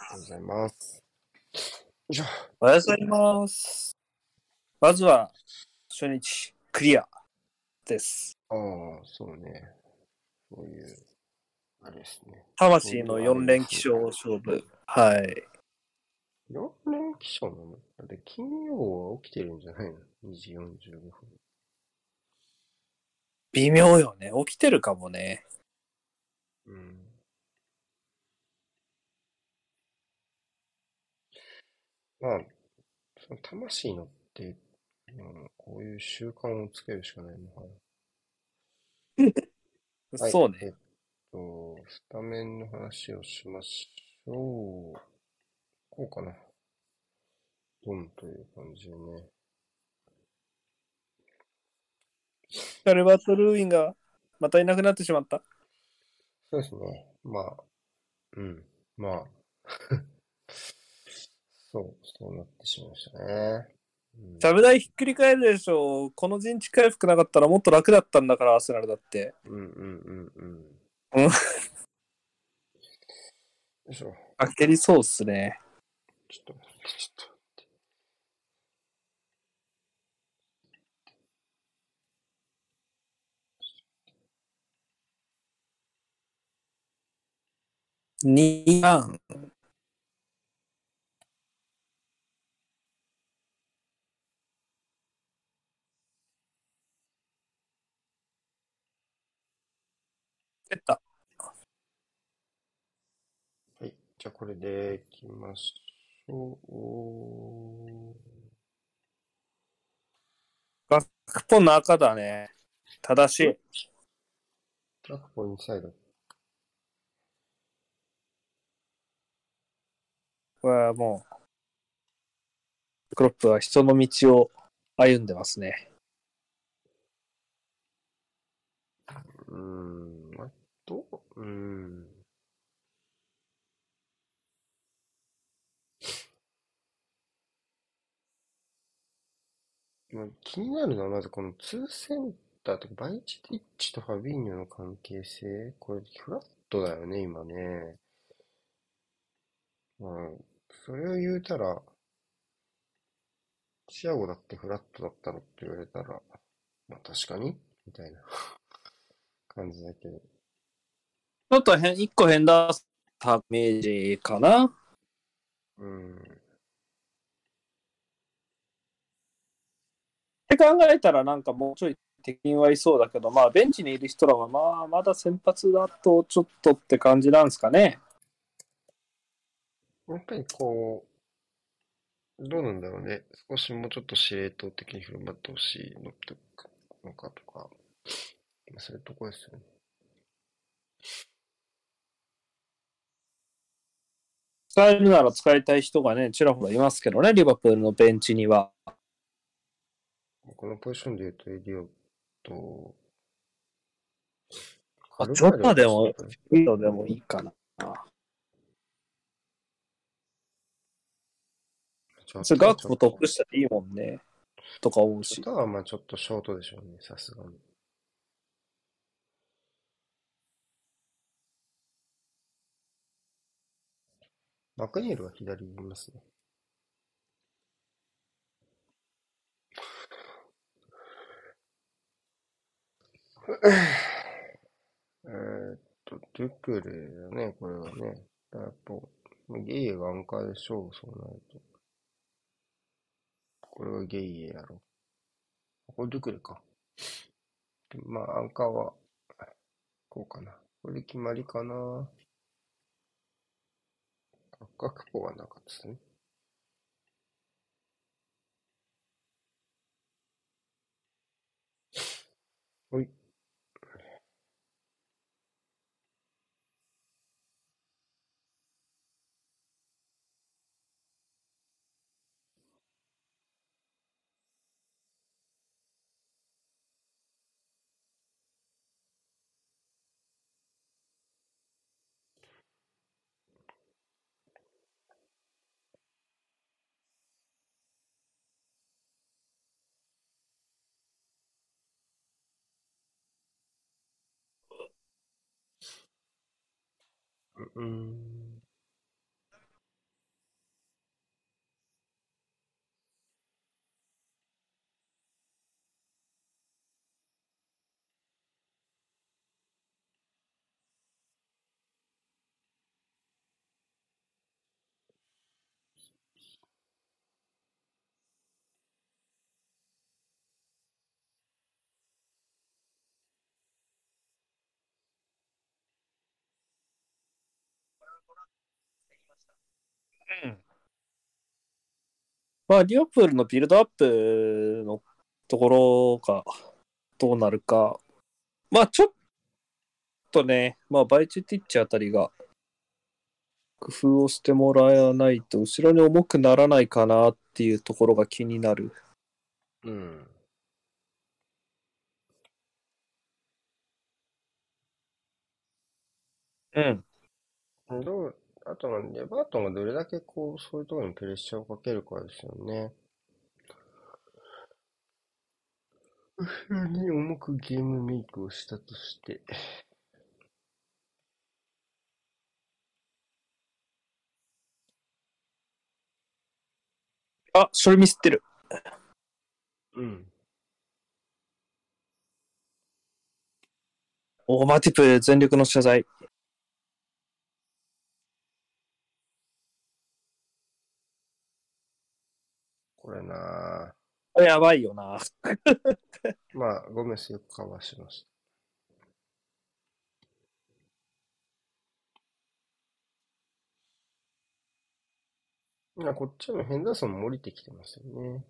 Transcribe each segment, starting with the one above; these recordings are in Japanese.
がとうございます。よいしょ。おはようございます。まずは、初日、クリアです。ああ、そうね。そういう、あれですね。魂の4連気象勝負。はい。4連気象なの？だって金曜は起きてるんじゃないの ?2 時45分。微妙よね。起きてるかもね。うん。まあ、その魂のって、うん、こういう習慣をつけるしかないのかな。はいそうね。えっと、スタメンの話をしましょう。こうかな。ドンという感じでね。カルバート・ルーインがまたいなくなってしまった。そうですね。まあ、うん。まあ、そう、そうなってしまいましたね。うんジャブ台ひっくり返るでしょう。この陣地回復なかったらもっと楽だったんだから、アーセナルだって。うんうんうんうん。うんよいしょ。あけりそうっすね。ちょっと待って、ちょっと待って。2番。出た。はい。じゃあこれでいきましょう。バックポンの赤だね。正しい。トラックポイントサイド。これはもう、クロップは人の道を歩んでますね。うーん、あと、うーん。まあ、気になるのはまずこの2センターとかバイチティッチとファビーニョの関係性。これフラットだよね、今ね。まあ、それを言うたら、チアゴだってフラットだったのって言われたら、まあ確かに？みたいな 感じだけど。ちょっと変、一個変だったイメージかな。うん。って考えたらなんかもうちょい敵にはいそうだけど、まあベンチにいる人らはまあまだ先発だとちょっとって感じなんですかね。やっぱりこう、どうなんだろうね。少しもうちょっと司令塔的に振る舞ってほしいのってのかとか、そういうとこですよね。使えるなら使いたい人がね、ちらほらいますけどね、リバプールのベンチには。このポジションで言うとエディオと、あジョタでもいいのでもいいかな。それガクポトップ下でいいもんね。とか思うしジョ。タはまあちょっとショートでしょうね、さすがに。マクニールは左にいますね。えーっと、ドゥクレだね、これはね。やっぱ、ゲイエがアンカーでしょう、そうなると。これはゲイエやろ。これドゥクレか。まあ、アンカーは、こうかな。これで決まりかな。ガクポはなかったですね。ほい。うまあ、リオプールのビルドアップのところがどうなるか。まあ、ちょっとね、まあ、バイチェティッチあたりが工夫をしてもらわないと、後ろに重くならないかなっていうところが気になる。うん。うん。どう、あとはレバートンがどれだけこう、そういうところにプレッシャーをかけるかですよね。後ろに重くゲームメイクをしたとして。あ、処理ミスってる。うん。おーマティプ全力の謝罪。これなやばいよな。ぁ。まあ、ゴメスよくカバーしました。いや、こっちのヘンダーソンも降りてきてますよね。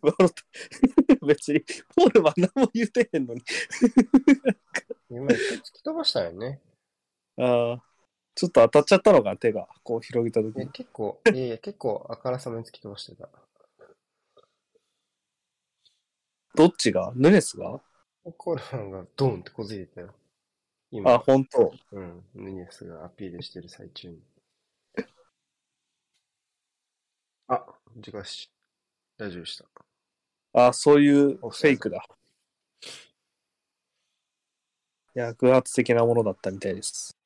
笑った 別に、ポールは何も言うてへんのに。今突き飛ばしたよね。ああ、ちょっと当たっちゃったのか、手が。こう広げた時いや、に。結構、いやいや、結構あからさまに突き飛ばしてた。どっちが？ヌネスが？コールマンがドンってこずれたよ。あ、今、本当。うん、ヌニエスがアピールしてる最中に。あ、時間し。大丈夫でした。あ、そういうフェイクだ。いや、偶発的なものだったみたいです。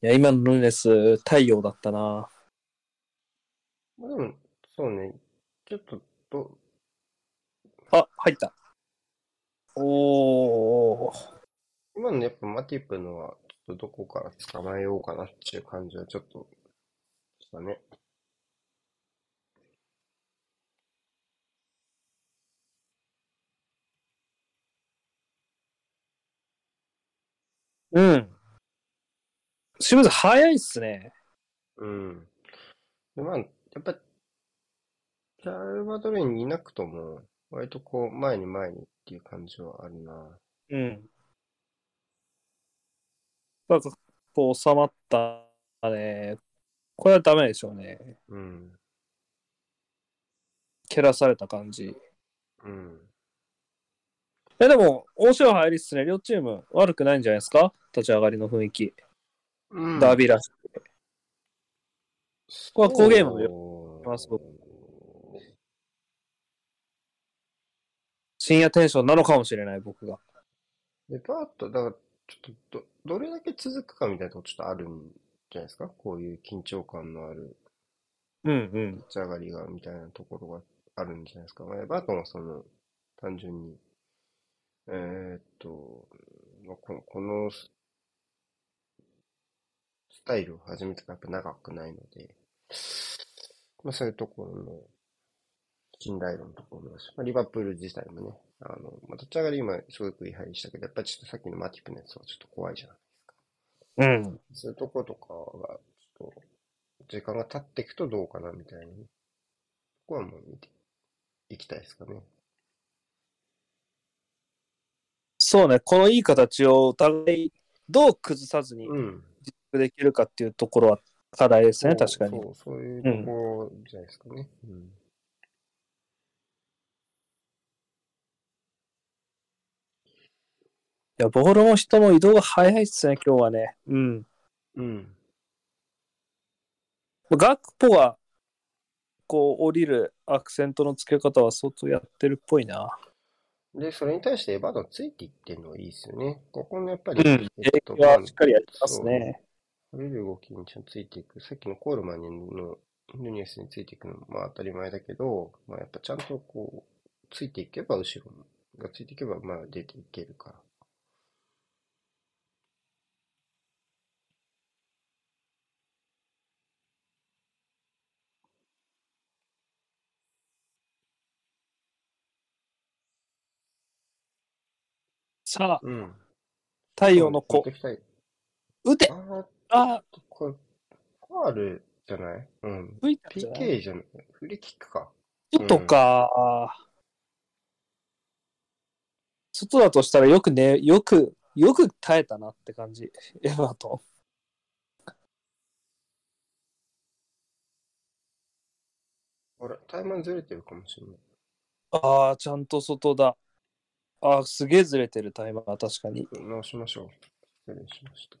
いや、今のヌネス、太陽だったな。まあでも、そうね、ちょっと、ど、あ、入った。おー。今のやっぱマティップのは、とどこから捕まえようかなっていう感じはちょっと、したね。うん。清水早いっすね。うん。で、まあ、やっぱ、キャルバドレにいなくとも、割とこう、前に前にっていう感じはあるな。うん。なんか、こう収まったね。これはダメでしょうね。うん。蹴らされた感じ。うん。え、でも、面白い入りっすね。両チーム悪くないんじゃないですか？立ち上がりの雰囲気。うん。ダービーらしくて。これは好ゲームのよまあすごく深夜テンションなのかもしれない、僕が。で、パーッと、だから、ちょっとど、どれだけ続くかみたいなとこちょっとあるんじゃないですか？こういう緊張感のあるうんうん。立ち上がりが、みたいなところがあるんじゃないですか？まあ、バートンはその、単純に、えーっと、まあこの、このススタイルを始めてからやっぱ長くないので、まあそういうところの信頼度のところもだし、まあ、リバプール自体もね、あの、まあ、立ち上がり今すごくいい入りしたけど、やっぱりちょっとさっきのマティプのやつはちょっと怖いじゃないですか。うん。そういうところとかが、ちょっと、時間が経っていくとどうかなみたいなね。ここはもう見ていきたいですかね。そうね、このいい形をお互いどう崩さずにうん。実行できるかっていうところは課題ですね、確かに。いそう、そういうところじゃないですかね。うん。や、ボールも人も移動が早いっすね、今日はね。うん。うん。ガクポが、こう、降りるアクセントの付け方は相当やってるっぽいな。で、それに対してエバートンついていってるのがいいですよね。ここのやっぱり、うん。影響はしっかりやってますね。降りる動きにちゃんとついていく。さっきのコールマンのヌニエスについていくのもまあ当たり前だけど、まあやっぱちゃんとこう、ついていけば後ろがついていけばまあ出ていけるから。さあ、うん。太陽の子。打てあああ、これ、ファールじゃない？うん。吹いじゃない？PK じゃない？フリーキックか。外か。外だとしたらよくね、よく、よく耐えたなって感じ。エバートあれ、タイマンずれてるかもしれない。ン。ああ、ちゃんと外だ。ああ、すげえずれてるタイマー、確かに。直しましょう。失礼しました。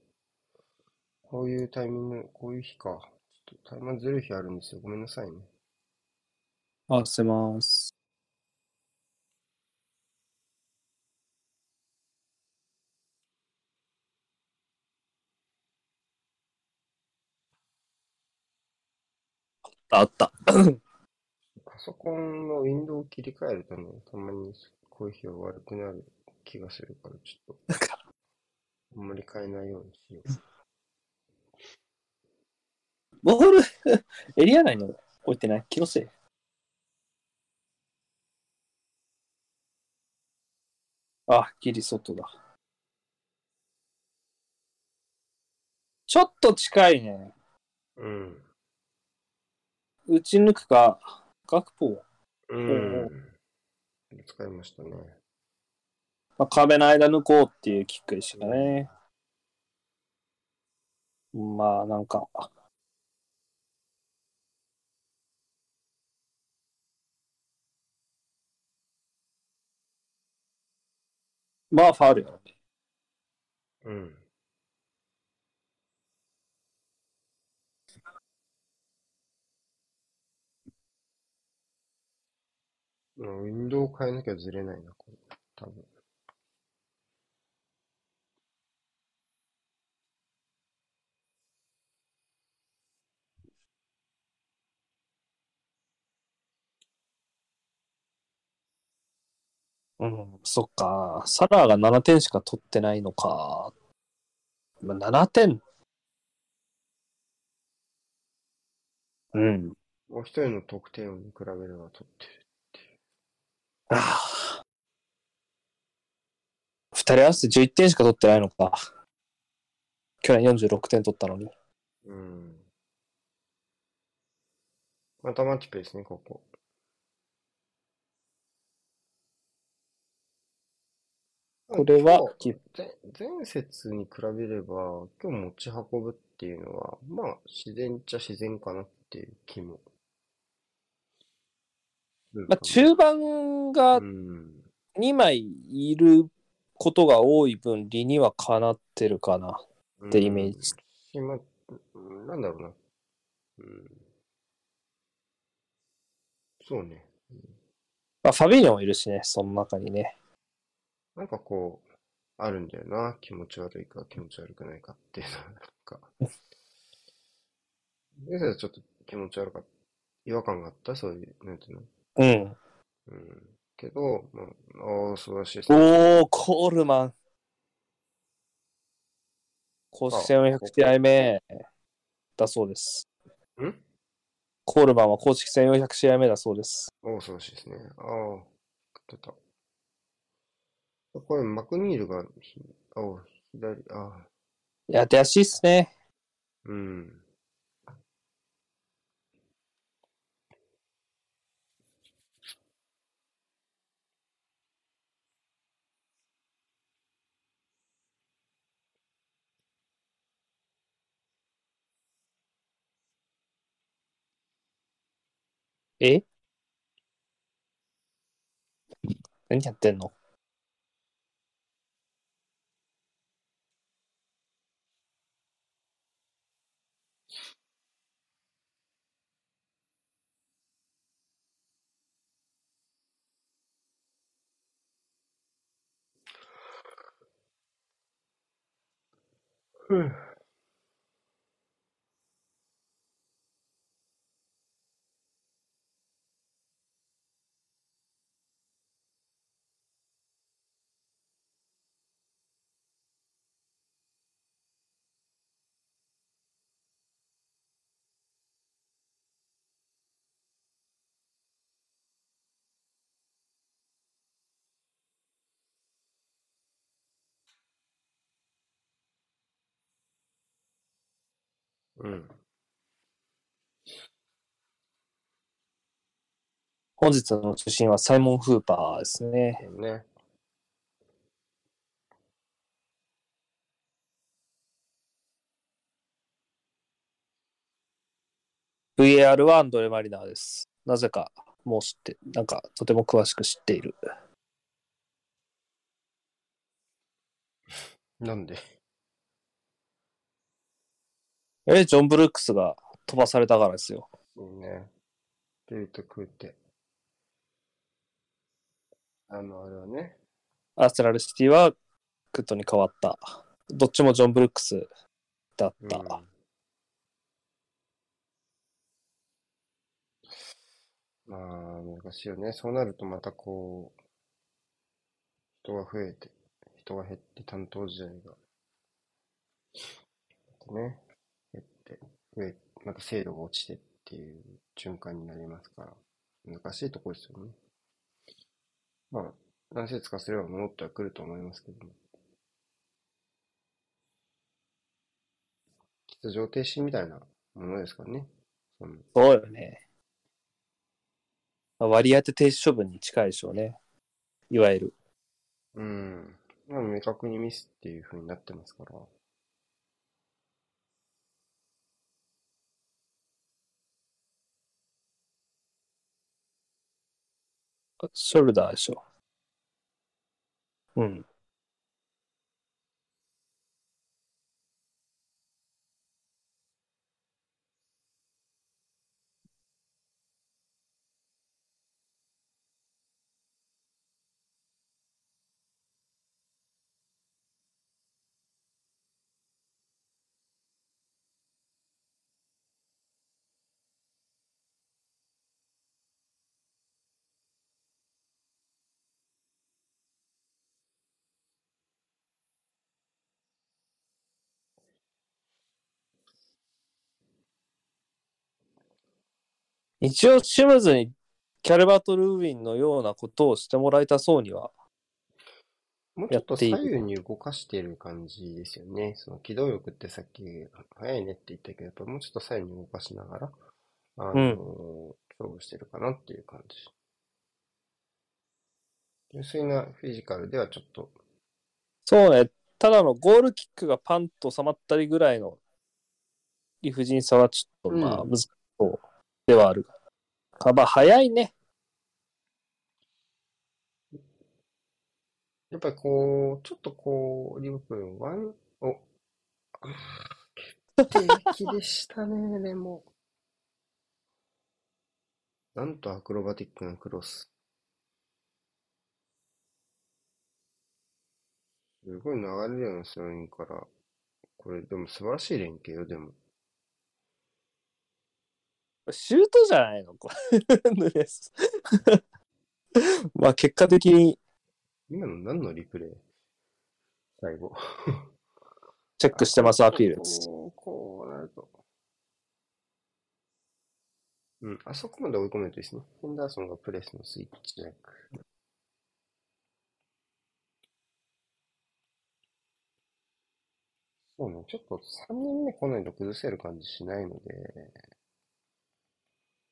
こういうタイミング、こういう日か。ちょっとタイマンずれる日あるんですよ。ごめんなさいね。あ、せます。あった。パソコンのウィンドウを切り替えるとね、たまにこういう日は悪くなる気がするから、ちょっと、あんまり変えないようにしよう。ボール、エリア内の置いてない？気のせい？あ、ギリ外だ。ちょっと近いね。うん。打ち抜くか、学ポうん。使いましたね。まあ、壁の間抜こうっていうキックでしたね。まあ、なんか、まあ、ファウルやろね。うん。ウィンドウを変えなきゃずれないな、これ。多分。うん、そっか。サラーが7点しか取ってないのか。まあ、7点。うん。もう一人の得点に比べれば取ってる。ああ。2人合わせて11点しか取ってないのか。去年46点取ったのに。うん。またマッチペースね、ここ。これは前節に比べれば、今日持ち運ぶっていうのは、まあ、自然っちゃ自然かなっていう気も。まあ、中盤がうん。2枚いることが多い分、理にはかなってるかな。ってイメージしま、うんなんだろうな。うん。そうね。まあ、ファビーニョもいるしね、その中にね。なんかこう、あるんだよな。気持ち悪いか気持ち悪くないかっていうのは、なんか。先生はちょっと気持ち悪かった？違和感があった？そういう、なんていうの？うん。うん。けど、まあ、ああ、素晴らしいですね。おー、コールマン。公式戦400試合目だそうです。ん？コールマンは公式戦400試合目だそうです。おお、素晴らしいですね。ああ、出た。これ、マクニールがひ、あお、左、ああ、いや、出やしいっすね。うん。え？何やってんの？うん。うん。本日の中心はサイモン・フーパーですね。ね。VAR はアンドレ・マリナーです。なぜか、もう知って、なんか、とても詳しく知っている。なんで？え、ジョン・ブルックスが飛ばされたからですよ。いいね。デビット食うて。あの、あれはね。アーセナルシティはクットに変わった。どっちもジョン・ブルックスだった。うんまあ、難しいよね。そうなるとまたこう、人が増えて、人が減って担当試合が、ね、減って、増え、また精度が落ちてっていう循環になりますから、難しいところですよね。まあ、何節かすれば戻ってはくると思いますけども。出場停止みたいなものですからね。そうよね。まあ割り当て停止処分に近いでしょうね。いわゆる。うん。まあ、明確にミスっていう風になってますから。ショルダーでしょ。うん。一応、シムズにキャルバート・ルーウィンのようなことをしてもらいたそうには。もうちょっと左右に動かしてる感じですよね。その機動力ってさっき速いねって言ったけど、やっぱもうちょっと左右に動かしながら、あのうん勝負してるかなっていう感じ。純粋なフィジカルではちょっと、そうね。ただのゴールキックがパンと収まったりぐらいの理不尽さはちょっとまあうん難しそうではあるが。まあ早いね。やっぱりこう、ちょっとこう、リブプル、ワン、お、決定的でしたね、でも。なんとアクロバティックなクロス。すごい流れるようなスローインから、これでも素晴らしい連携よ、でも。シュートじゃないの？これ。ヌネス。まあ結果的に今の何のリプレイ？最後。チェックしてますアピールです。こう、こうなると。うん、あそこまで追い込めるといいですね。ヘンダーソンがプレスのスイッチジャック。そうね、ちょっと3人目来ないと崩せる感じしないので、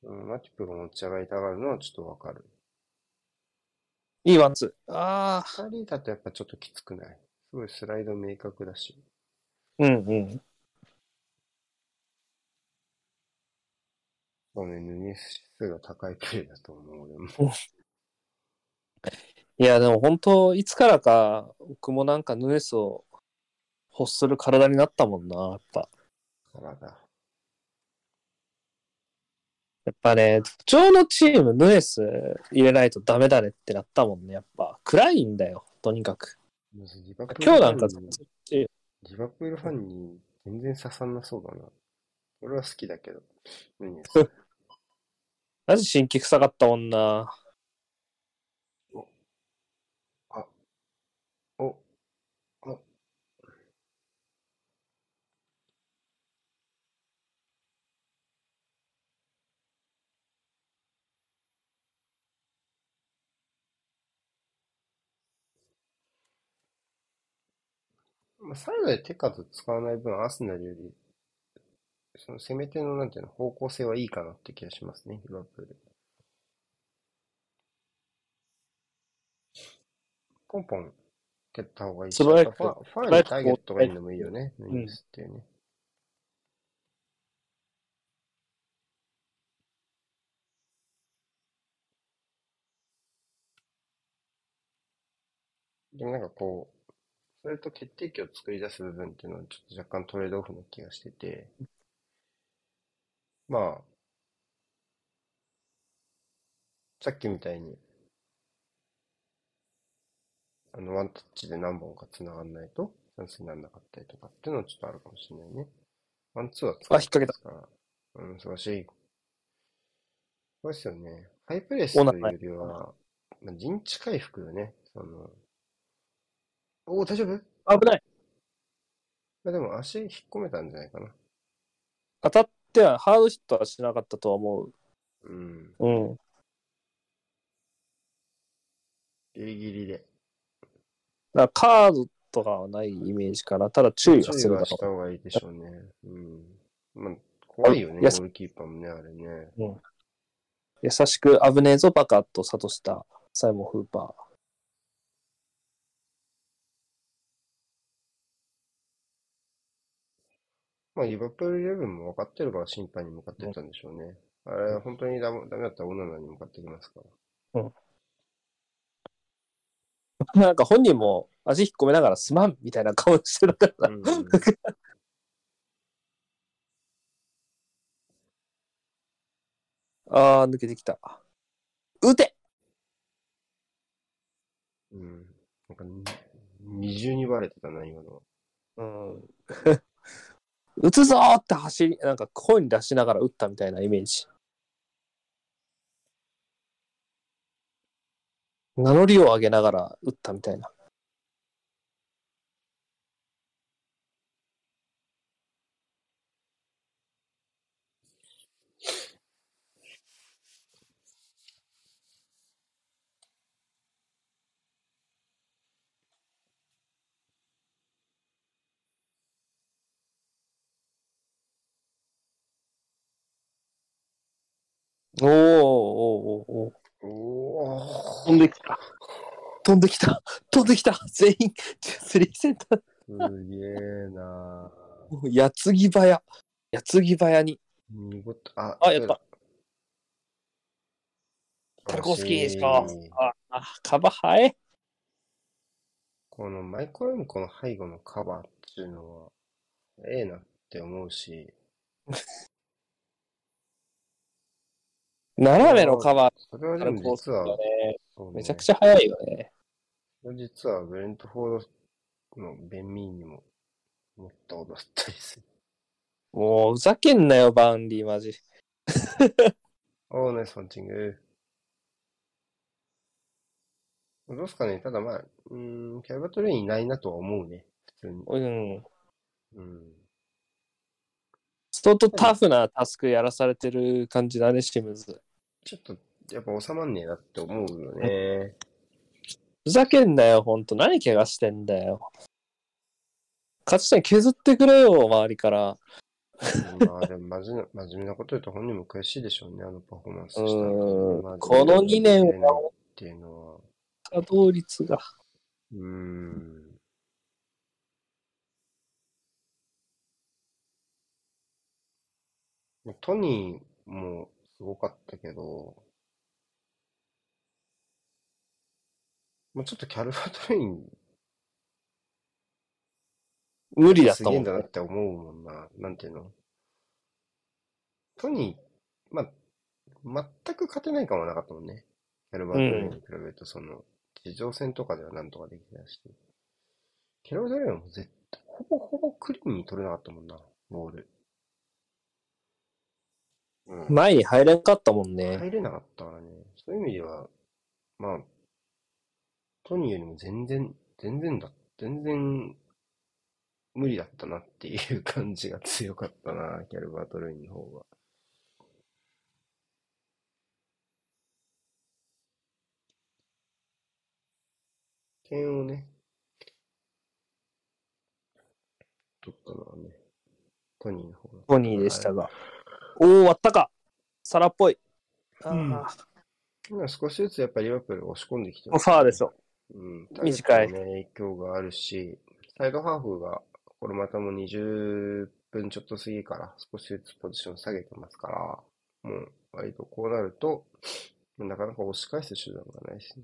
うん、マティプが持ち上がりたがるのはちょっとわかる。いいワンツー。ああ。2人だとやっぱちょっときつくない？すごいスライド明確だし。うんうん。そうね、ヌニエス指数が高いプレーだと思う、俺も。いや、でも本当、いつからか、僕もなんかヌネスを欲する体になったもんな、やっぱ。体。やっぱね、不調のチーム、ヌネス入れないとダメだねってなったもんね、やっぱ。暗いんだよ、とにかく。今日なんかファンに、リバプールファンに全然刺さんなそうだな。俺は好きだけど。マジ新規臭かったもんな。お、お、まあ、サイドで手数使わない分、アーセナルよりその攻め手の、なんていうの、方向性はいいかなって気がしますね、リバプール。ポンポン蹴った方がいいし、ファファーにターゲットがいいのもいいよね、ヌニエスっていうね。でもなんかこう、それと決定機を作り出す部分っていうのはちょっと若干トレードオフな気がしてて、まあ、さっきみたいに、あの、ワンタッチで何本か繋がんないと、チャンスにならなかったりとかっていうのはちょっとあるかもしれないね。ワンツーはあ引っ掛けたですから。うん、素晴らしい。そうですよね。ハイプレスというよりは、まあ、陣地回復よね。その、おお、大丈夫？危ないまあ、でも足引っ込めたんじゃないかな。当たっては、ハードヒットはしなかったとは思う。うん。うん。ギリギリで。だカードとかはないイメージかな。ただ注意は注意するだろはした方がいいでしょうね。うん。まあ、怖いよね、ゴールキーパーもね、あれね。う。優しく危ねえぞバカと諭したサイモン・フーパー。まあ、リバプールイレブンも分かってるから審判に向かってったんでしょうね。あれ、本当にダメダメだったらオナナに向かってきますから。なんか本人も足引っ込めながらすまんみたいな顔してたから。うん あー、抜けてきた。撃てうん。なんかに、二重にバレてたな、今のは。うん。撃つぞーって走り、なんか声に出しながら撃ったみたいなイメージ。名乗りを上げながら撃ったみたいな。おーおーおーおー飛んできた。飛んできた。飛んできた。全員、スリーセンター。すげえな矢継ぎ早。矢継ぎ早に。見事、あ、あやった。素晴らしいタルコフスキーでしょ。あ、あカバ早い。このマイコラムコの背後のカバーっていうのは、ええなって思うし、斜めのカバそれはーでも実はが、ね、めちゃくちゃ早いよね。実はブレントフォードのベンミーにも思ったことだったりする。もう、ふざけんなよ、バウンリー、マジ。おー、ナイスパンチング。どうすかねただまあ、うーん、キャバトレインいないなとは思うね。普通に。うん。うん。相当タフなタスクやらされてる感じだね、シムズ。ちょっと、やっぱ収まんねえなって思うよね。ふざけんなよ、ほんと。何怪我してんだよ。勝ち点削ってくれよ、周りから。まあでも真面真面目なこと言うと本人も悔しいでしょうね、あのパフォーマンスしたこの2年はっていうのは。稼働率が。うーん。トニーもすごかったけど、もうちょっとキャルバトレイン無理だったすげえもんだなって思うもんな。なんていうの？トニー、まあ、全く勝てない感はなかったもんね。キャルバトレインに比べると、その、地上戦とかではなんとかできたし。キャルバトレインはもう絶対、ほぼほぼクリーンに取れなかったもんな、ボール。うん。前に入れんかったもんね。入れなかったからね。そういう意味では、まあ、トニーよりも全然、全然だ、全然無理だったなっていう感じが強かったな、キャルバートルインの方が。点をね、取ったのはね、コニーの方コニーでしたが。おー、割ったか。サラっぽい。あうんー今少しずつやっぱりリバプールが押し込んできてファーでしょ。うん。短いね、影響があるし、サイドハーフが、これまたもう20分ちょっと過ぎから少しずつポジション下げてますから、もう割とこうなると、なかなか押し返す手段がないですね。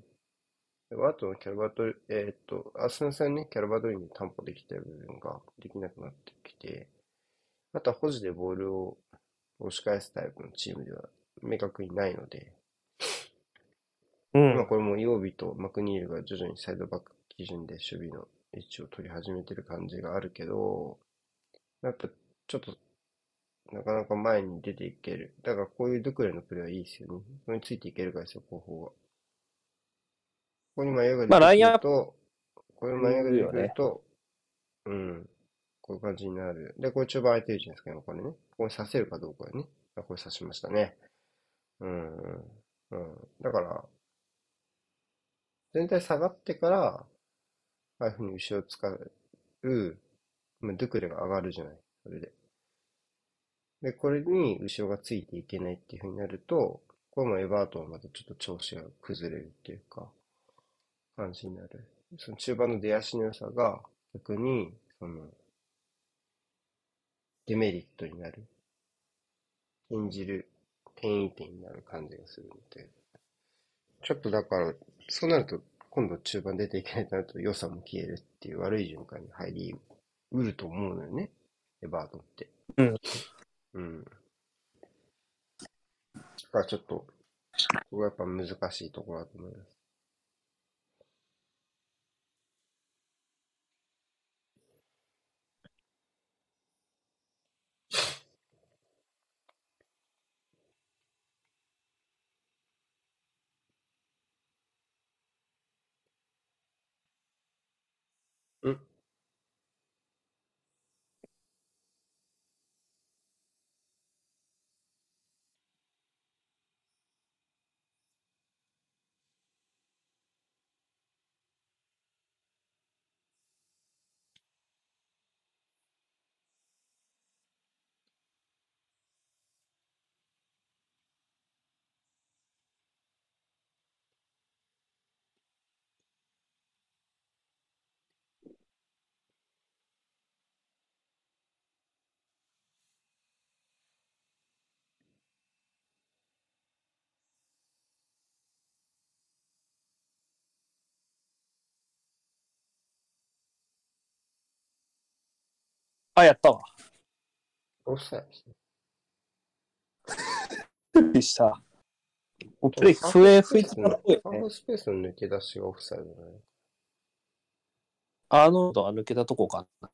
であとのキャラバトル、えーっと、アーセナル戦ね、キャラバトルに担保できてる部分ができなくなってきて、あとは保持でボールを押し返すタイプのチームでは明確にないので、うん。まあこれも曜日とマクニールが徐々にサイドバック基準で守備の位置を取り始めてる感じがあるけど、やっぱちょっとなかなか前に出ていける。だからこういうドゥクレのプレーはいいですよね。そこについていけるかですよ、後方が。ここにマヨが出てくると、これマヨが出てくると、うん、こういう感じになる。で、これ中盤空いてるじゃないですか、今これね。ここにさせるかどうかよね。あ、これさしましたね。うん、うん。だから、全体下がってから、ああいうふうに後ろを使う、まあ、ドゥクレが上がるじゃない、それで。で、これに後ろがついていけないっていうふうになると、これもエバートンはまたちょっと調子が崩れるっていうか、感じになる。その中盤の出足の良さが、逆に、その、デメリットになる。転じる、転移点になる感じがするので。ちょっとだから、そうなると、今度中盤出ていけないとなると良さも消えるっていう悪い循環に入りうると思うのよね。エバートンって。うん。うん。だからちょっと、ここがやっぱ難しいところだと思います。あ、やったわ。オフサイドですね。びっくりした。おプレイ笛吹いてたっぽいね。ハーフスペースの抜け出しがオフサイドだね。アーノルドは抜けたとこかな。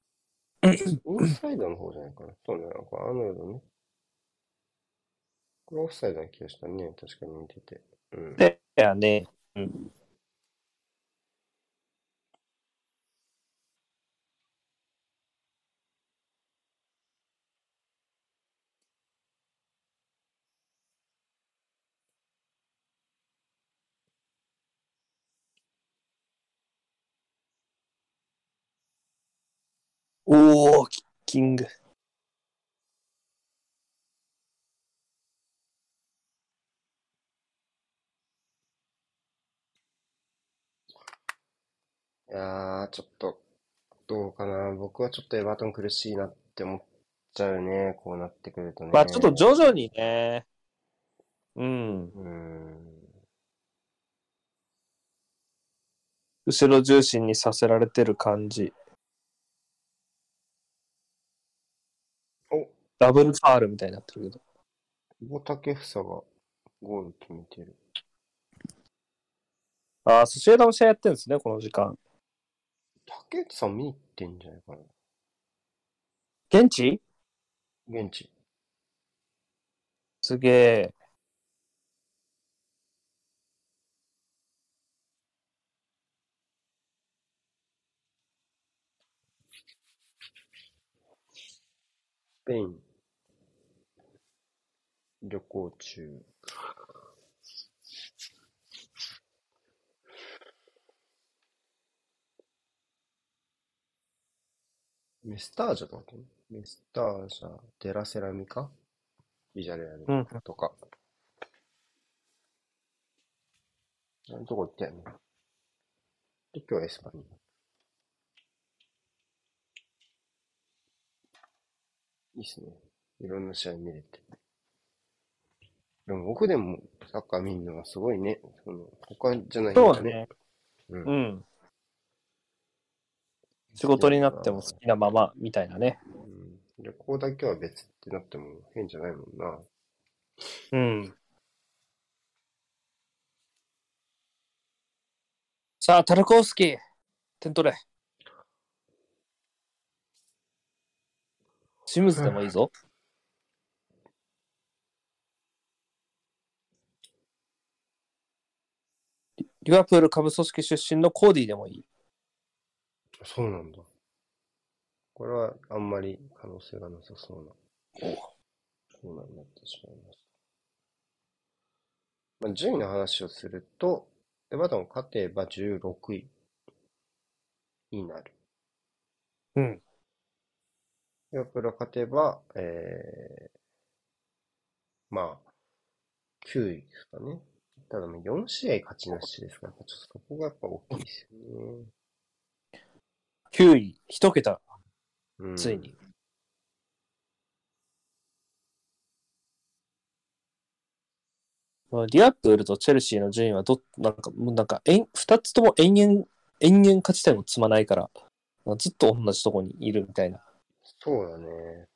インサイドの方じゃないかな。そうね、これアーノルドね。これオフサイドな気がしたね。確かに見てて。うん。で、やね。うん。おー、キッキング。いやー、ちょっと、どうかな。僕はちょっとエバートン苦しいなって思っちゃうね。こうなってくるとね。まあちょっと徐々にね。うん。うーん。後ろ重心にさせられてる感じ。お、ダブルファールみたいになってるけど。久保建英がゴール決めてる。ああ、ソシエダの試合やってるんですね、この時間。竹内さん見に行ってんじゃないかな。現地？現地。すげえ。スペイン。旅行中。メスタージャとかってねメスタージャ、デラセラミカビジャレアルうん。とか。あのとこ行ったよね。で、今日はエスパニー。いいっすね。いろんな試合見れて。でも僕でもサッカー見るのはすごいね。その、他じゃないんだね。そうだね。うんうん。仕事になっても好きなままみたいなね。うん。旅行だけは別ってなっても変じゃないもんな。うん。さあ、タルコフスキー、点取れ。シムズでもいいぞ。リリバプール下部組織出身のコーディでもいい。そうなんだ。これはあんまり可能性がなさそうなコーナーになってしまいました。まあ、順位の話をすると、エバートン勝てば16位になる。うん。リバプールが勝てば、えー、まあ、9位ですかね。ただもう4試合勝ちなしですから、ちょっとそこがやっぱ大きいですよね。9位、1桁、うん、ついに。まあリアプールとチェルシーの順位はど、なんか、もうなんか、えん二つとも延々、延々勝ち点を積まないから、まあずっと同じとこにいるみたいな。そうだね。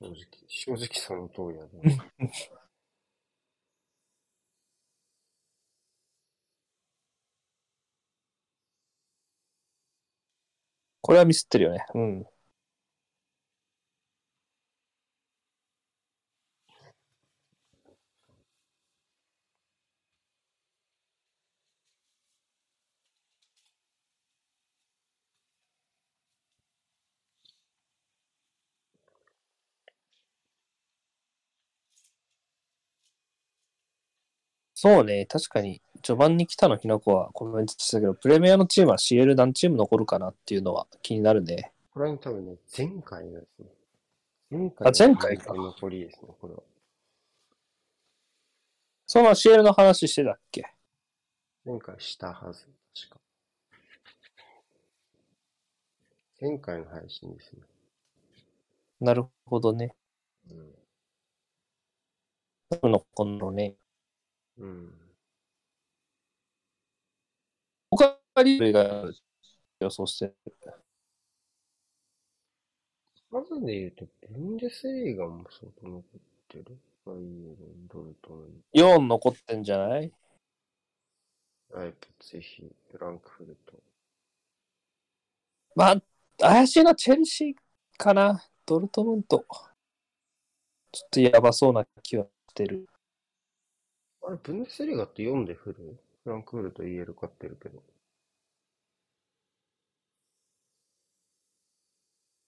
正直、正直その通りだね。これはミスってるよね。うん。そうね、確かに、序盤に来たのひなこはコメントしてたけど、プレミアのチームは CL 何チーム残るかなっていうのは気になるね。これは多分ね、前回のですね。前回あ前回かの残りですね、これは。その CL の話してたっけ？前回したはず、確か。前回の配信ですね。なるほどね。うん。残るのね。うん。他リーグが予想してる。数で言うと、ブンデスリーガも相当残ってる。バイエルン、ドルトムン4残ってんじゃない？ト、ライプツィヒ、フランクフルト。まあ、怪しいな、チェルシーかな。ドルトムント。ちょっとやばそうな気はしてる。あれ、ブンデスリーガって4でフル？フランクフルト EL 勝ってるけど。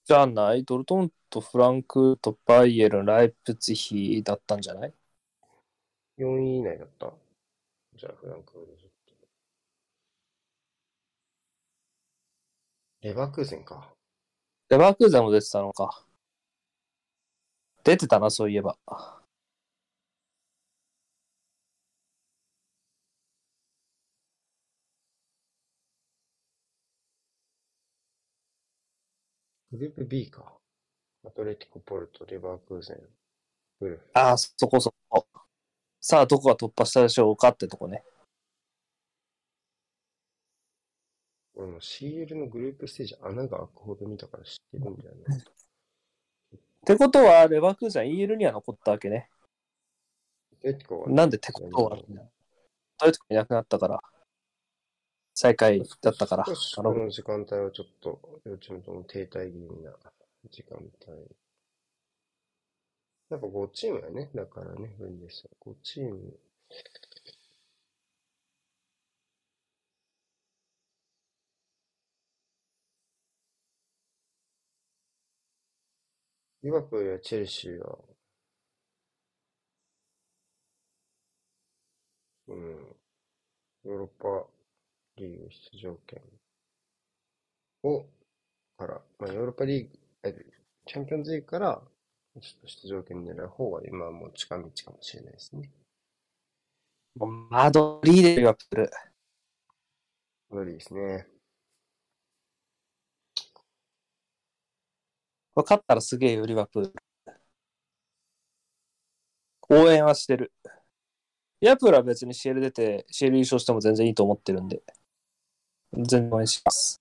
じゃない？ドルトムント、フランクとバイエルン、ライプツィヒだったんじゃない？4位以内だったじゃあ、フランクフルト。レバークーゼンか。レバークーゼンも出てたのか。出てたな、そういえば。グループ B か。アトレティコ・ポルト、レバークーゼン、ウルフ。ああ、そこそこ。さあ、どこが突破したでしょうかってとこね。俺も CL のグループステージ穴が開くほど見たから知ってるんだよね。ってことは、レバークーゼン EL には残ったわけね。なんでってことは、トヨタいなくなったから。最下位だったから。この時間帯はちょっと、両チームとも停滞気味な時間帯。やっぱ5チームだね。だからね、ブンデスは5チーム。リバプールやチェルシーは、うん、ヨーロッパリーグ出場権を、から、まあ、ヨーロッパリーグ、えチャンピオンズリーグから、ちょっと出場権狙う方が今はもう近道かもしれないですね。もうマドリーでリバプール。無理ですね。分かったらすげえよ、リバプール。応援はしてる。リバプールは別に CL 出て、CL 優勝しても全然いいと思ってるんで、全然応援します。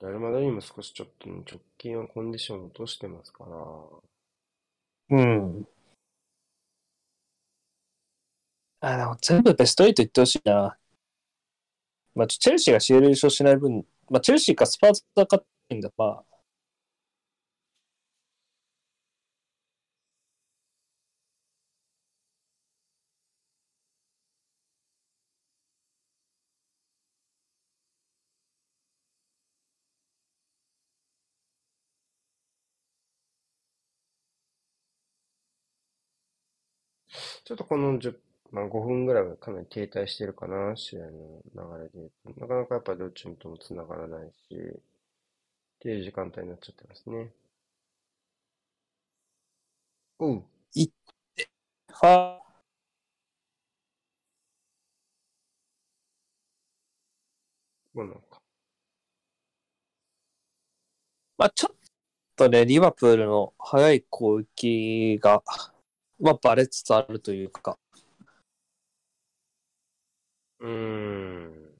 ダルマドリーも少しちょっとね、直近はコンディション落としてますから、うん。あ、でも全部ベスト8いってほしいな。まあ、チェルシーが CL 優勝しない分、まあ、チェルシーかスパーズが勝ってんだ。まあ、ちょっとこの10、まあ、5分ぐらいはかなり停滞してるかな、試合の流れで言うと。なかなかやっぱりどっちとも繋がらないし、っていう時間帯になっちゃってますね。おう、ファー、そうなのか。まあ、ちょっとね、リバプールの速い攻撃が、まあ、バレつつあるというか、うーん。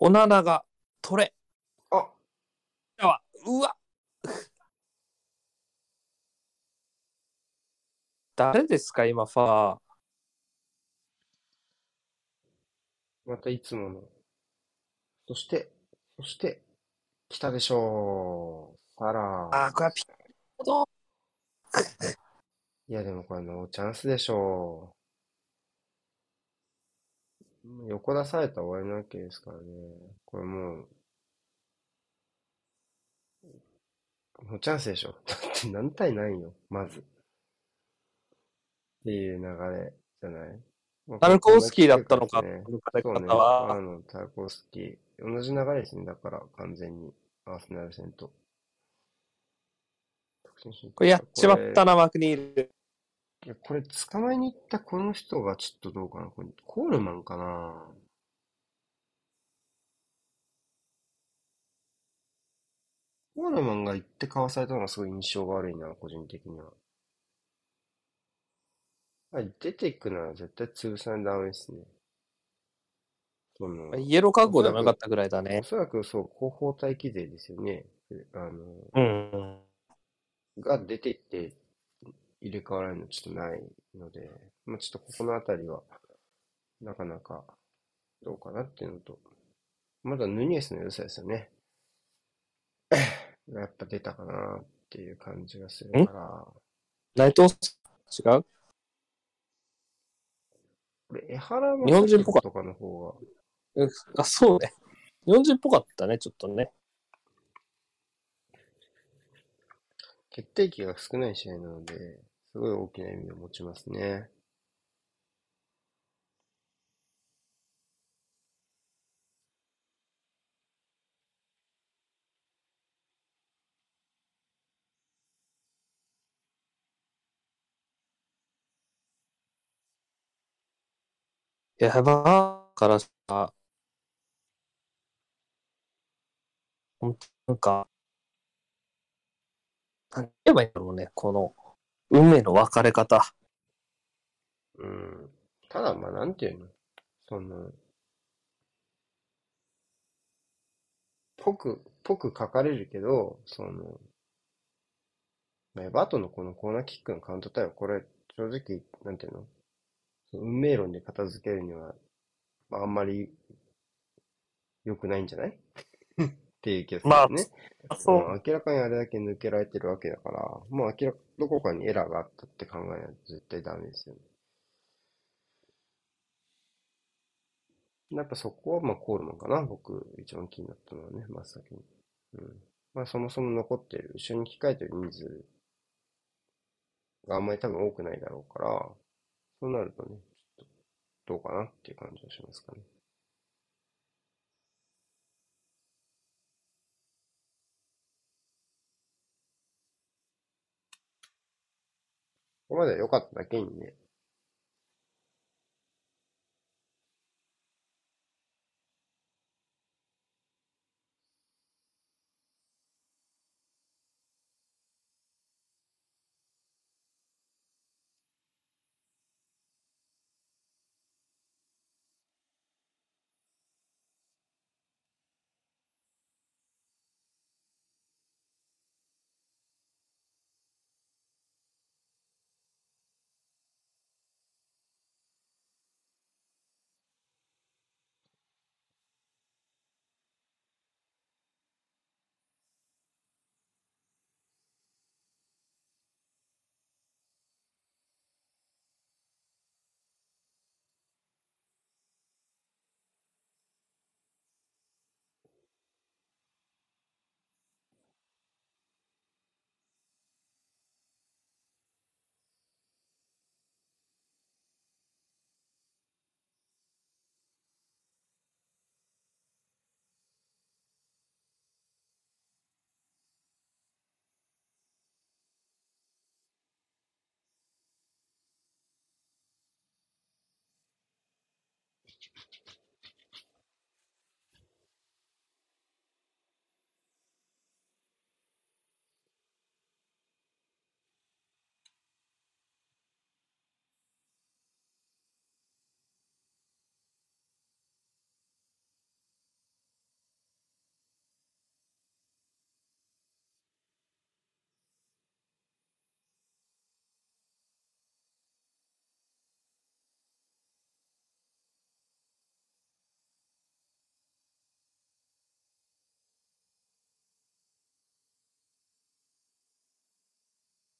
オナナが取れ。あ、うわ、うわ。誰ですか、今、ファー。またいつもの。そして、そして、来たでしょう。サラあー、これはピッド。いや、でもこれノーチャンスでしょう。横出されたら終わりなわけですからね。これもう、ノーチャンスでしょ。だって何対何よ、まず。っていう流れじゃない？まあタルコフスキーだったのか、これ抜かれそうね。あの、タルコフスキー。同じ流れですね、だから完全に。アーセナル戦と。これやっちまったな、マクニール。いや、これ捕まえに行ったこの人がちょっとどうかな。これコールマンかな。コールマンが行ってかわされたのがすごい印象が悪いな、個人的には。はい、出ていくなら絶対潰さないとダメですね。その、イエロー覚悟でもよかったぐらいだねお。そらくそう、後方待機勢ですよね。あの、うん。が出ていって入れ替わらないのちょっとないので、まあ、ちょっとここのあたりは、なかなかどうかなっていうのと、まだヌニエスの良さですよね。やっぱ出たかなっていう感じがするから、内藤違う？これ、江原日本人っぽかとかの方が、うんあ、そうね。日本人っぽかったね、ちょっとね。決定機が少ない試合なので、すごい大きな意味を持ちますね。やばーからさ、ほんとなんか、なんて言えばいいんだろうね、この、運命の分かれ方。うん。ただ、まあ、なんていうの？その、ぽく、ぽく書かれるけど、その、まあエバートのこのコーナーキックのカウントタイム、これ、正直、なんていうのその？運命論で片付けるには、まあ、あんまり良くないんじゃない？っていう気がするまあ。そう。うん明らかにあれだけ抜けられてるわけだから、もう明らか、どこかにエラーがあったって考えないと絶対ダメですよね。やっぱそこはまあコールマンかな、僕一番気になったのはね、真っ先に。うん。まあそもそも残ってる、後ろに控えてる人数があんまり多分多くないだろうから、そうなるとね、ちょっとどうかなっていう感じがしますかね。こまでは良かっただけにね。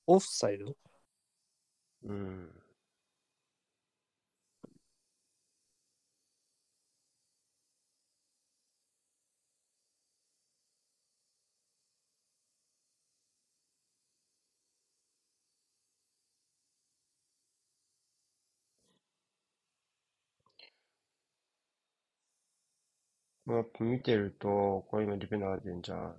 オフサイド？うん。マップ見てると、これ今ディペンダーが出てんじゃん。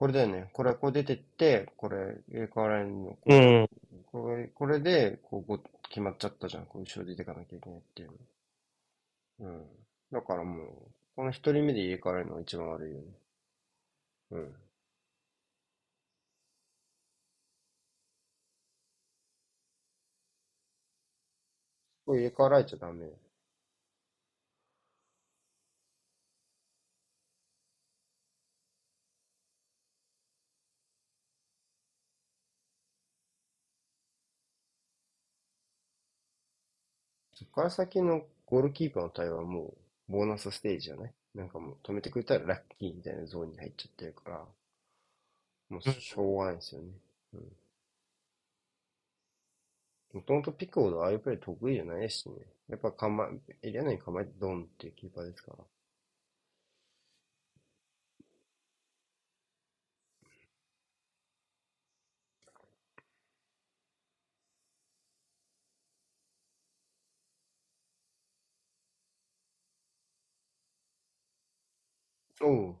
これだよね。これ、こう出てって、これ、入れ替わらんの。うん。これ、これで、こう、ご決まっちゃったじゃん。こう、後ろ出てかなきゃいけないっていうの。うん。だからもう、この一人目で入れ替わるのが一番悪いよね。うん。これ入れ替わられちゃダメ。そこから先のゴールキーパーの対応はもう、ボーナスステージじゃない？なんかもう止めてくれたらラッキーみたいなゾーンに入っちゃってるから、もうしょうがないですよね。うん。もともとピックほどああいうプレイ得意じゃないしね。やっぱ構え、エリア内に構えてドンっていうキーパーですから。おう。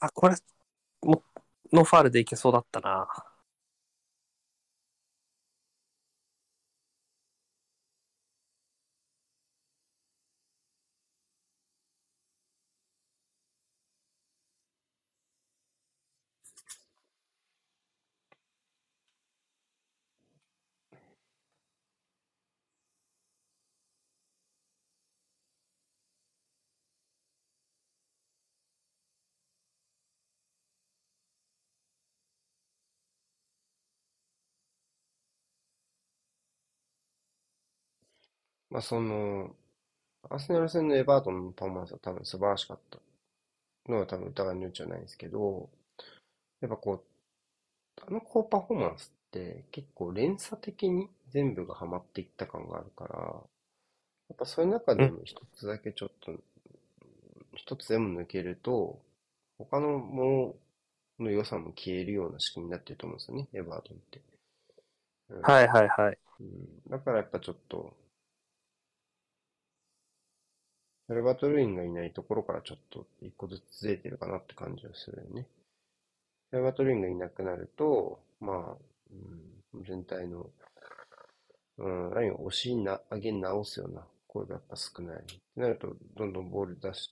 あ、これ、も、のファールでいけそうだったな。まあその、アーセナル戦のエバートンのパフォーマンスは多分素晴らしかったのは多分疑いの余地はないんですけど、やっぱこう、あの高パフォーマンスって結構連鎖的に全部がハマっていった感があるから、やっぱそういう中うん。でも一つだけちょっと、一つでも抜けると、他のものの良さも消えるような仕組みになってると思うんですよね、エバートンって。うん。はいはいはい。うん、だからやっぱちょっと、サルバトルインがいないところからちょっと一個ずつずれてるかなって感じはするよね。サルバトルインがいなくなると、まあ、うん、全体の、うん、ラインを押しな、上げ直すような声がやっぱ少ない。ってなると、どんどんボール出し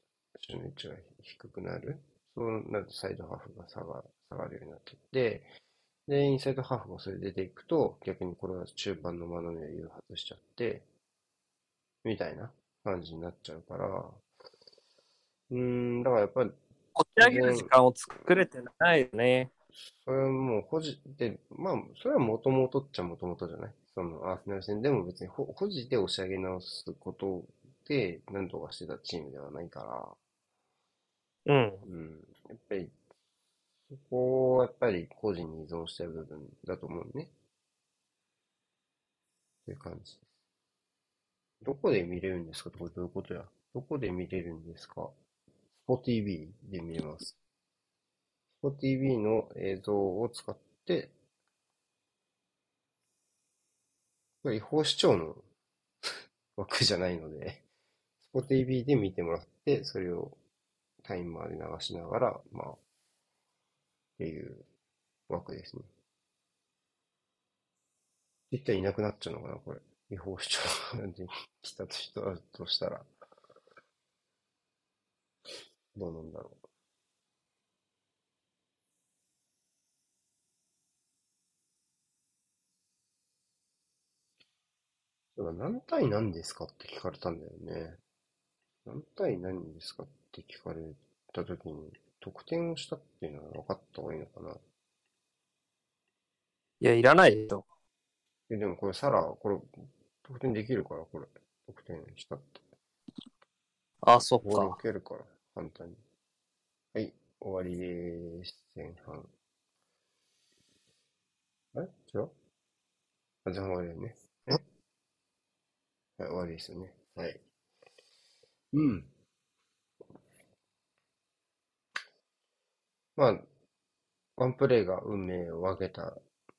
の位置が低くなる。そうなるとサイドハーフが下が、下がるようになっていって、で、インサイドハーフがそれ出ていくと、逆にこれは中盤の間の目を誘発しちゃって、みたいな感じになっちゃうから、うーん、だからやっぱり、持ち上げる時間を作れてないよね。それはもう保持で、まあ、それはもともとっちゃもともとじゃない？そのアーセナル戦でも別に保保持で押し上げ直すことで何とかしてたチームではないから、うん。うん、やっぱり、そこはやっぱり個人に依存してる部分だと思うね。っていう感じ。どこで見れるんですか？これどういうことや？どこで見れるんですか？スポ TV で見れます。スポ TV の映像を使って、違法視聴の 枠じゃないので、スポ TV で見てもらって、それをタイマーで流しながら、まあ、っていう枠ですね。絶対いなくなっちゃうのかな、これ。違法視聴ができたとしたら、どうなんだろう。何対何ですかって聞かれたんだよね。何対何ですかって聞かれたときに、得点をしたっていうのは分かった方がいいのかな。いや、いらないでしょ。え、でもこれサラ、これ、得点できるから、これ。得点したって。あ、そっボー。受けるから、簡単に。はい、終わりです。前半。あれ？違う？あ、前半終わりだよね。はい、終わりですよね。はい。うん。まあ、ワンプレーが運命を分けた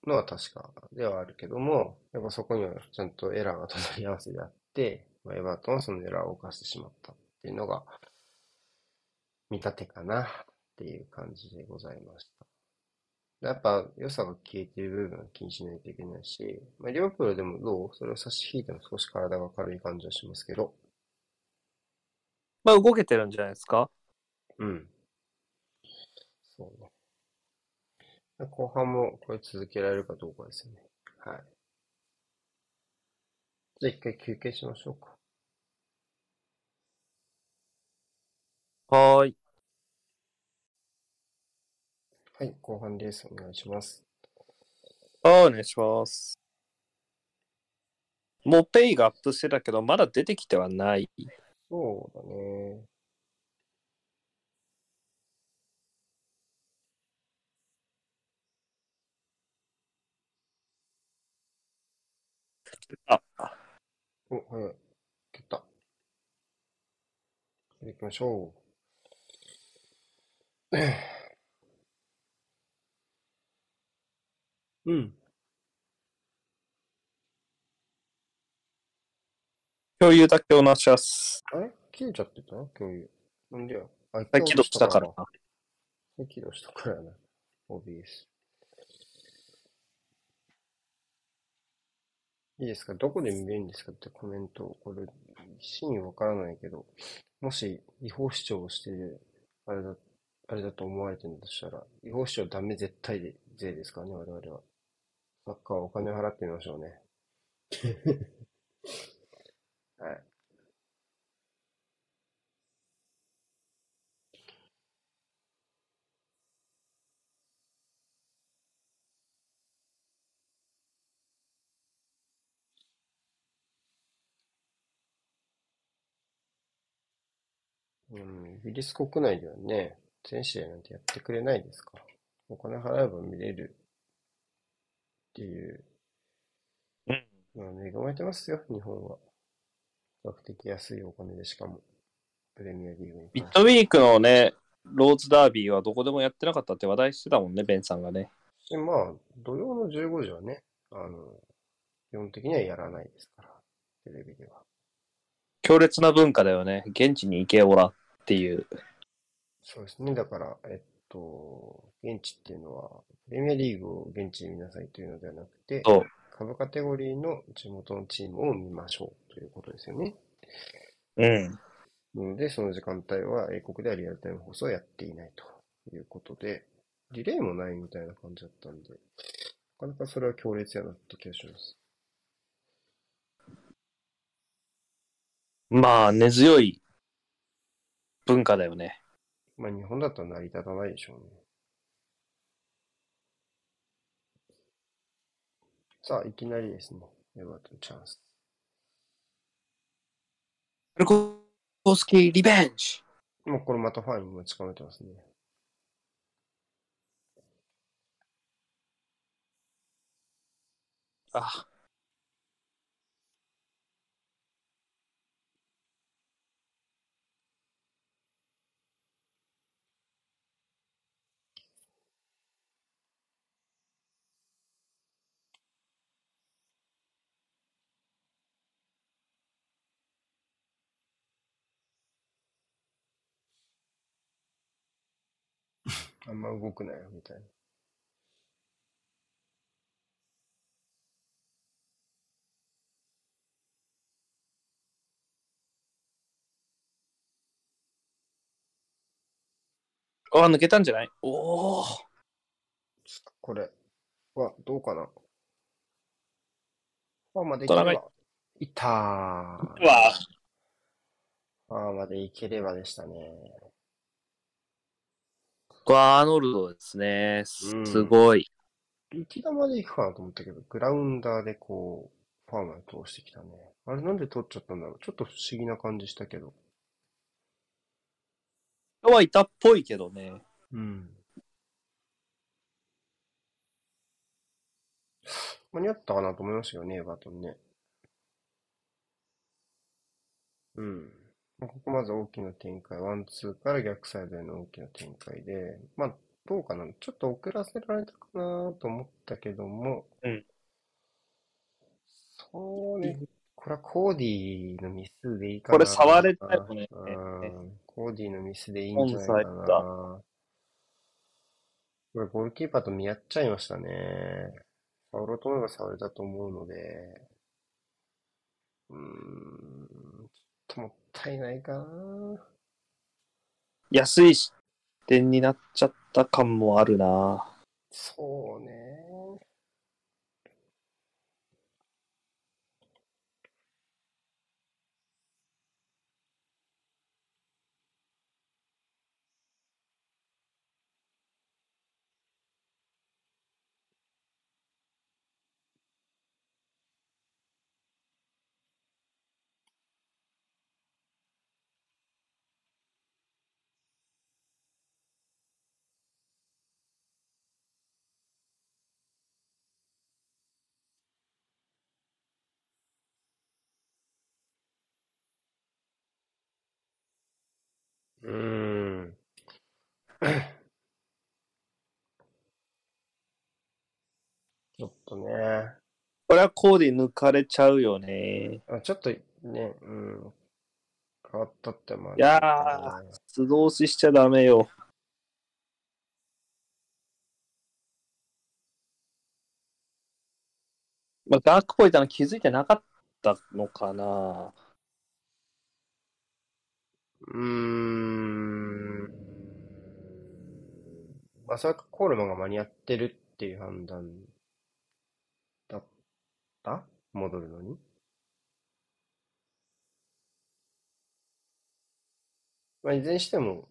のは確かではあるけども、やっぱそこにはちゃんとエラーが隣り合わせであって、まあ、エバートンはそのエラーを犯してしまったっていうのが見立てかなっていう感じでございました。やっぱ良さが消えている部分は気にしないといけないし、まあ、リバプールでもどう？それを差し引いても少し体が軽い感じはしますけど。まあ動けてるんじゃないですか？うん。そうね。後半もこれ続けられるかどうかですよね。はい。じゃあ一回休憩しましょうか。はーい。はい、後半です。お願いします。あお願いします。もうペイがアップしてたけど、まだ出てきてはない。そうだね。あ、お、はい。蹴った。行きましょう。うん。共有だけおなします。あれ？切れちゃってた？共有。なんでや？あ、起動したからな。起動したからな。OBS。いいですか？どこで見れるんですかってコメント。これ、真意わからないけど、もし違法主張をしてる、あれだ、あれだと思われてるとしたら、違法主張ダメ絶対で税ですからね、我々は。サッカーはお金を払ってみましょうね。はい。うん、イギリス国内ではね、全試合なんてやってくれないですから。お金払えば見れるっていう、うん。まあ、恵まれてますよ、日本は。比較的安いお金でしかも、プレミアリーグにミッ関してドウィークのね、ローズダービーはどこでもやってなかったって話題してたもんね、ベンさんがね。でまあ、土曜の15時はね、あの、基本的にはやらないですから、テレビでは。強烈な文化だよね。現地に行けおらっていう。そうですね。だから、えっと、現地っていうのは、プレミアリーグを現地で見なさいというのではなくて。株カテゴリーの地元のチームを見ましょうということですよね。うん。なので、その時間帯は英国ではリアルタイム放送をやっていないということで、リレーもないみたいな感じだったんで、なかなかそれは強烈やなって気がします。まあ、根強い文化だよね。まあ日本だったら成り立たないでしょうね。さあ、いきなりですね、エバートンチャンス。ルコースキーリベンジもうこれまたファンに持ち込めてますね。あ、あんま動くなよ、みたいな。あ、抜けたんじゃない？おお。これはどうかな？ファーまでいければ。いったー。わファーまでいければでしたね。これアーノルドですね。すごい。生き玉で行くかなと思ったけど、グラウンダーでこう、ファーまで通してきたね。あれなんで取っちゃったんだろう？ちょっと不思議な感じしたけど。人はいたっぽいけどね。うん。間に合ったかなと思いましたよね、エバートンね。うん。まあここまず大きな展開、ワンツーから逆サイドへの大きな展開で、まあ、どうかな、ちょっと遅らせられたかなと思ったけども、うんそうね、これはコーディのミスでいいかな。これ触れたよねうん、コーディのミスでいいんじゃないかな。これゴールキーパーと見合っちゃいましたね。触ろうと思えば触れたと思うので、うーん、ったいないかな。安い視点になっちゃった感もあるな。そうね。とね。これはコーディ抜かれちゃうよね。あちょっとね、うん。変わったってまあ、いやー、素通ししちゃダメよ。まあ、ダークポイントの気づいてなかったのかな。うーん。まあ、それかコールマンが間に合ってるっていう判断だった？戻るのに？まあ、いずれにしても、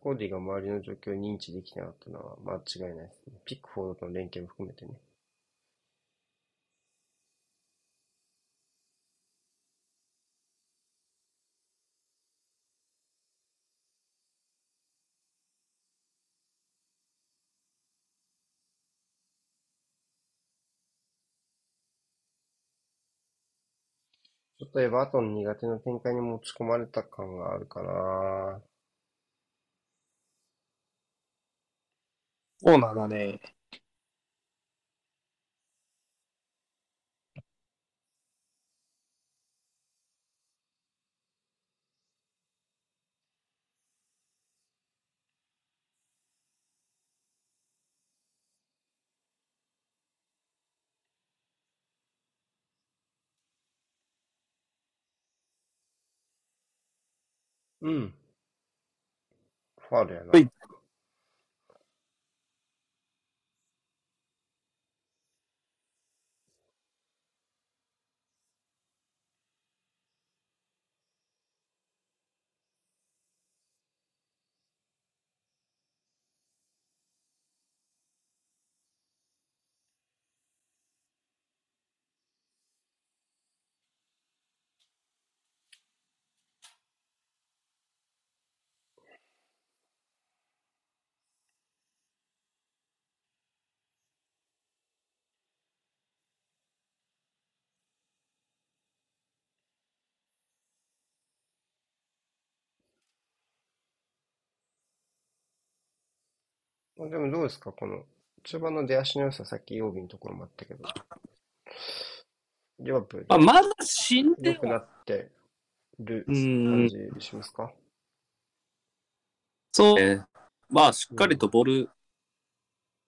コーディが周りの状況を認知できなかったのは間違いないですね。ピックフォードとの連携も含めてね。例えば、あとエバートン苦手な展開に持ち込まれた感があるかな。そうなんだね。うん。ファールやな。はいでもどうですか？この、中盤の出足の良さ、さっき曜日のところもあったけど。リバプール。まあ、まだ死んで良くなは、ってるうん感じしますか？そう。ね。まあ、しっかりとボール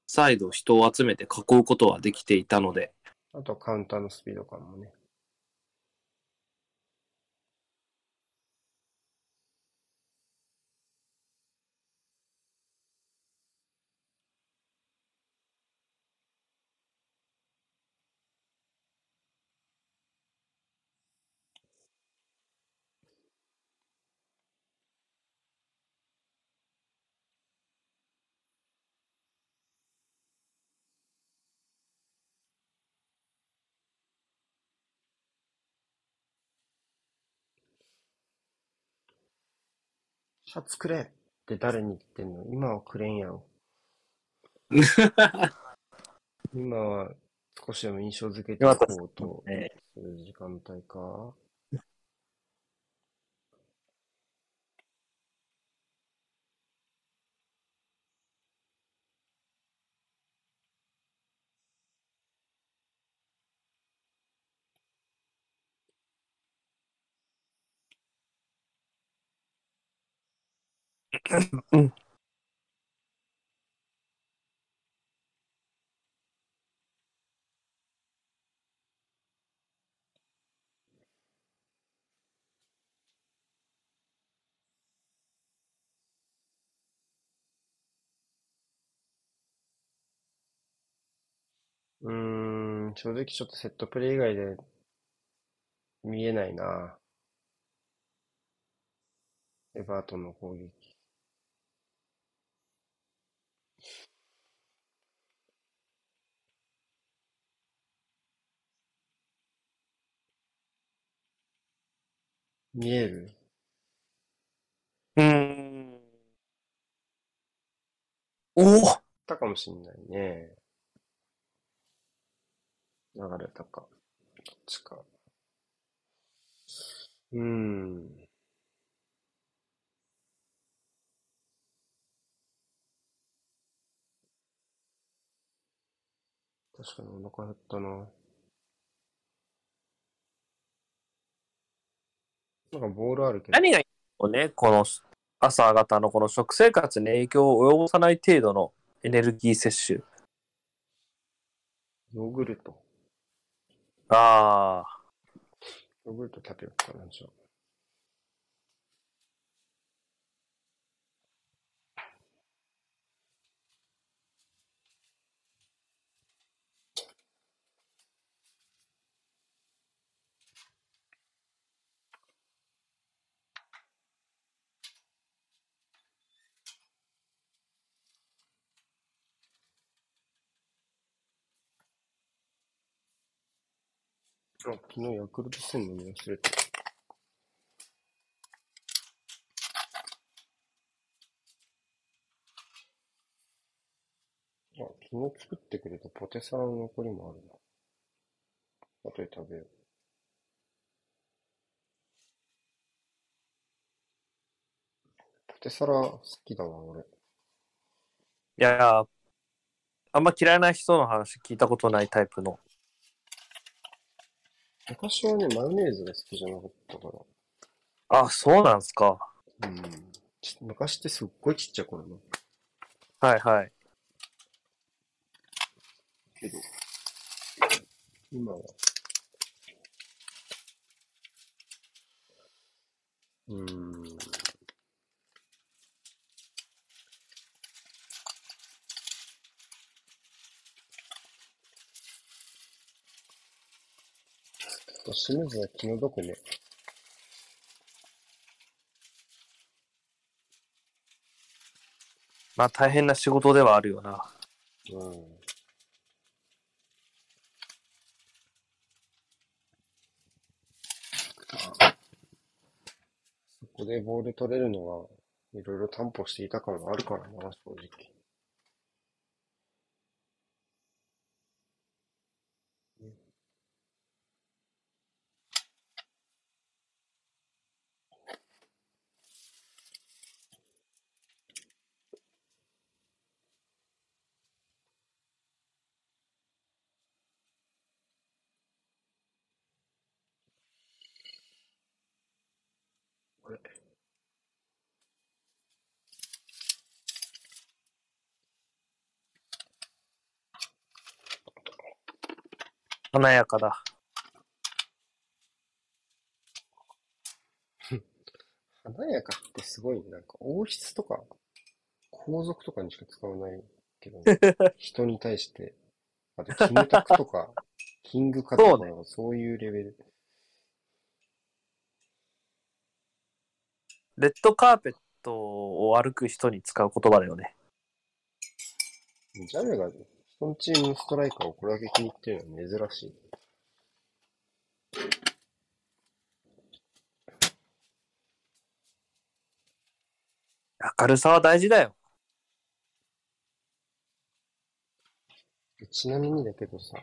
サイド、人を集めて囲うことはできていたので、あとカウンターのスピード感もね。シャツくれって誰に言ってんの？今はくれんやろ。今は少しでも印象づけていこうとねする時間帯か？うんうん、正直ちょっとセットプレー以外で見えないな。エバートンの攻撃。見える？うーん。おおたかもしんないね。流れたか。どっちか。うーん。確かにお腹減ったな。なんかボールあるけど。何がいいのね、この朝方のこの食生活に影響を及ぼさない程度のエネルギー摂取。ヨーグルト。ああ、ヨーグルト食べようかな、じゃあ。あ、昨日ヤクルト戦の見忘れた。あ、昨日作ってくれたポテサラの残りもあるな。後で食べよう。ポテサラ好きだわ、俺。いやー、あんま嫌いな人の話聞いたことないタイプの。昔はね、マヨネーズが好きじゃなかったかあ、そうなんすか。ら。うん。ち昔ってすっごいちっちゃい頃ね。はいはい。けど、今は。うーん。清水は気の毒ね。まあ大変な仕事ではあるよな。うん。そこでボール取れるのは、いろいろ担保していた感があるからな、正直。これ。華やかだ。華やかってすごいね、なんか王室とか皇族とかにしか使わないけど、ね、人に対して、あとキムタクとか、キングカズとかそういうレベル。レッドカーペットを歩く人に使う言葉だよね。ジャメが人のチームのストライカーをこれだけ気に入ってるのは珍しい。明るさは大事だよ。ちなみにだけどさ、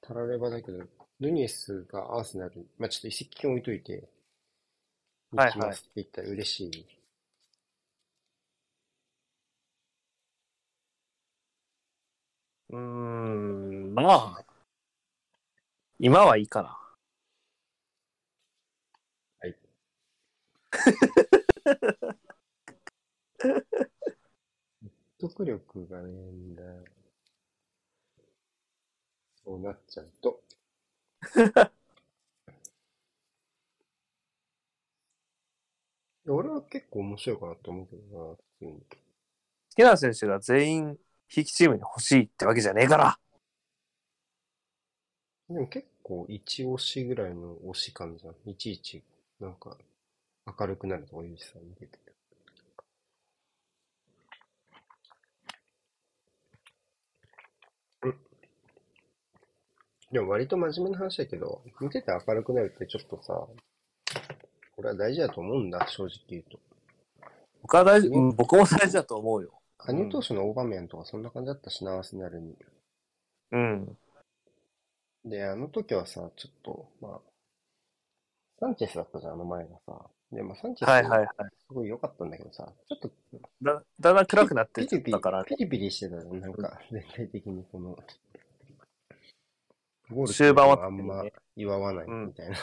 たらればだけど、ヌニエスがアーセナルに、まあちょっと移籍金置いといて、はいはい行きますって言ったら嬉しい。うーん、まあ。今はいいかな。はい。説得力がねえんだよ。そうなっちゃうと。俺は結構面白いかなと思うけどな、普通に。好きな選手が全員、ひきチームに欲しいってわけじゃねえから。でも結構一押しぐらいの推し感じゃん。いちいち、なんか、明るくなるとか言うしさ、見てて。うん。でも割と真面目な話だけど、見てて明るくなるってちょっとさ、これは大事だと思うんだ、正直言うと。僕は大事、うん、僕も大事だと思うよ。加入当初のオーバーメンとかそんな感じだったしな、アーセナルに。うん。で、あの時はさ、ちょっと、まあ、サンチェスだったじゃん、あの前がさ。で、まあ、サンチェス、はいはいはい。すごい良かったんだけどさ、ちょっと、だだんだん暗くなってきたから、ピリピリしてたじゃん、なんか、全体的にこの、ゴール終盤はあんま祝わないみたいな。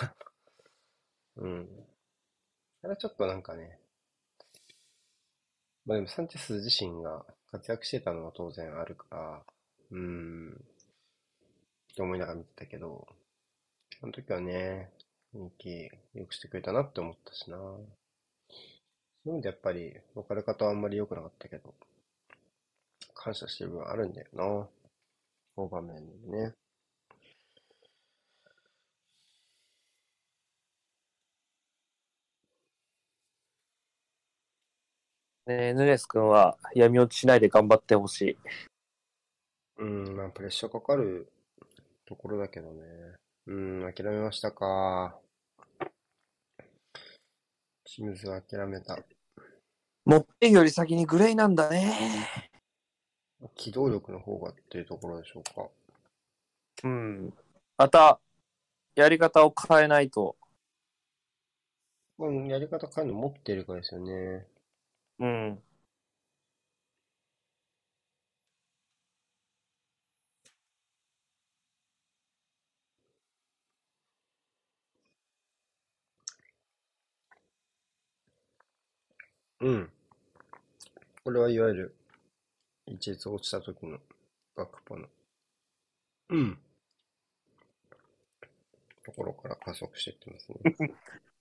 うん。あれはちょっとなんかね、まあでもサンチェス自身が活躍してたのは当然あるから、うーん、って思いながら見てたけど、あの時はね、人気良くしてくれたなって思ったしな。そういう意味でやっぱり、別れ方はあんまり良くなかったけど、感謝してる部分あるんだよな。大場面にね。ね、ヌネス君は闇落ちしないで頑張ってほしい。うん、まあプレッシャーかかるところだけどね。うん、諦めましたか。清水は諦めた。持ってより先にグレイなんだね。機動力の方がっていうところでしょうか。うん。また、やり方を変えないと。うん、やり方変えるの持ってるかですよね。うん。うん。これはいわゆる、一列落ちた時の学パの、うん。ところから加速していってますね。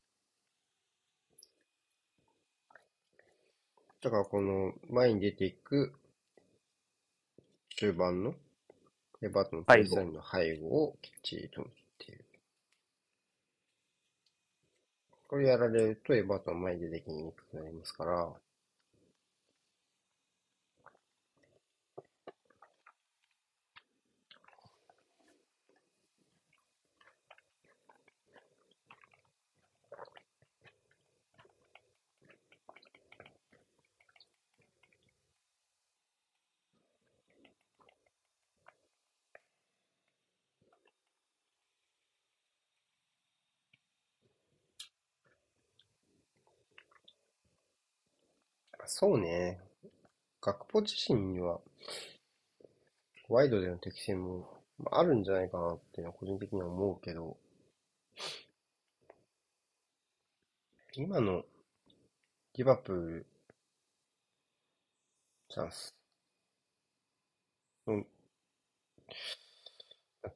だからこの前に出ていく中盤のエバートのプレスラインの背後をきっちりと見ている。これやられるとエバートン前に出てきにくくなりますから、そうね。学ポ自身には、ワイドでの適性もあるんじゃないかなっていうのは個人的には思うけど、今のリバプール、チャンス。うん。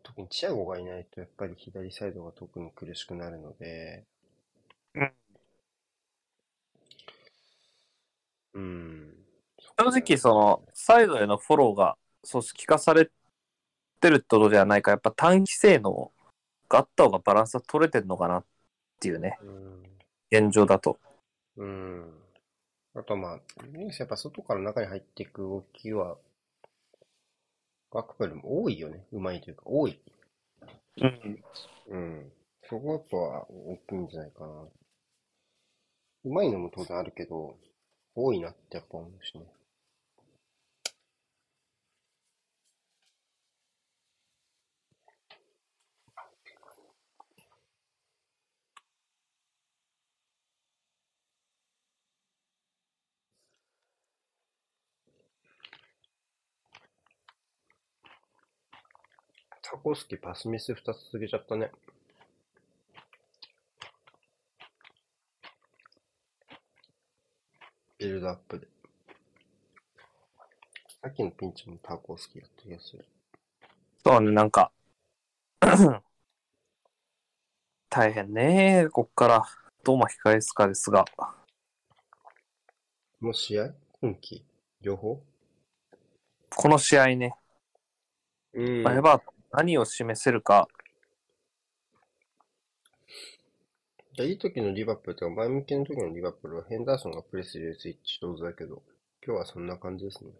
特にチアゴがいないと、やっぱり左サイドが特に苦しくなるので、うんうん。正直、その、サイドへのフォローが組織化されてるってことではないか、やっぱ短期性能があった方がバランスは取れてるのかなっていうね、うん。現状だと。うん。あとまあ、やっぱ外から中に入っていく動きは、ガクポよりも多いよね。うまいというか、多い。うん。うん。そこやっぱ大きいんじゃないかな。うまいのも当然あるけど、多いなってやっぱ思うしね。タコスキパスミス2つ続けちゃったね。ビルドアップで。さっきのピンチもタコスキやった気がする。そうね、なんか、大変ね、こっから。どう巻き返すかですが。もう試合？今季？両方？この試合ね、うん。まあエバー何を示せるか、いい時のリバプールとか前向きの時のリバプールはヘンダーソンがプレス入れるスイッチ上手だけど、今日はそんな感じですね。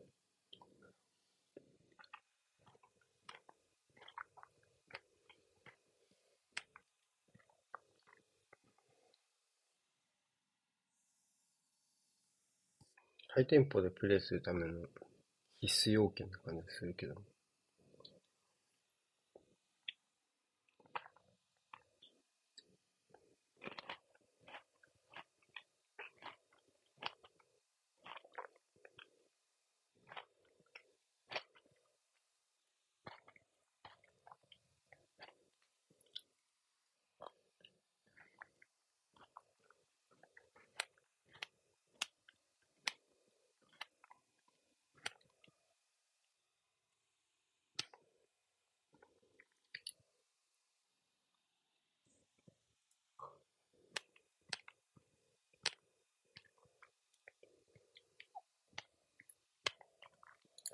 ハイテンポでプレーするための必須要件な感じするけど。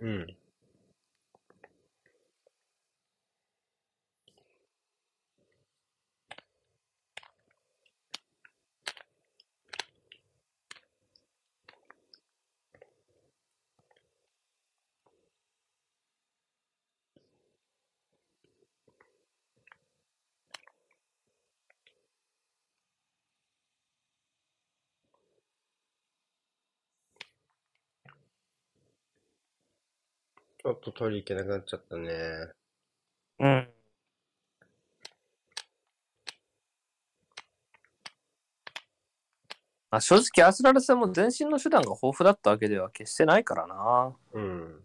うん。ちょっと取り行けなくなっちゃったね。うん。まあ、正直アスラル戦も前進の手段が豊富だったわけでは決してないからな。うん。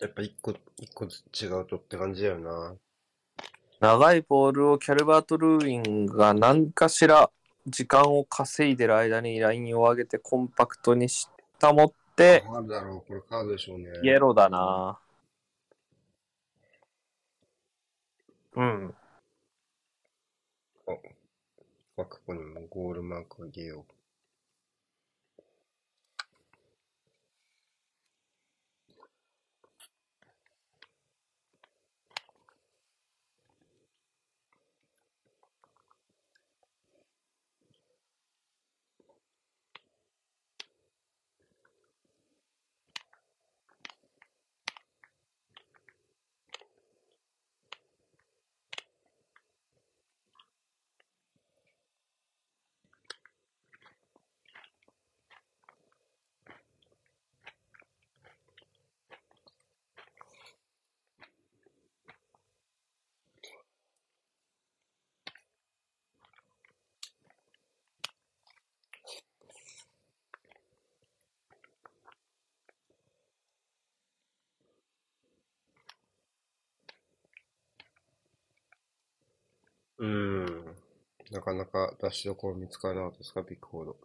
やっぱ一個、一個違うとって感じだよな。長いボールをキャルバート・ルーインが何かしら時間を稼いでる間にラインを上げてコンパクトにしたもって、カードだろう、これカードでしょうね。イエローだな。うん。あ、ここにもゴールマークあげよう。うーん。なかなか出しどころ見つからなかったですか、ビッグフォード。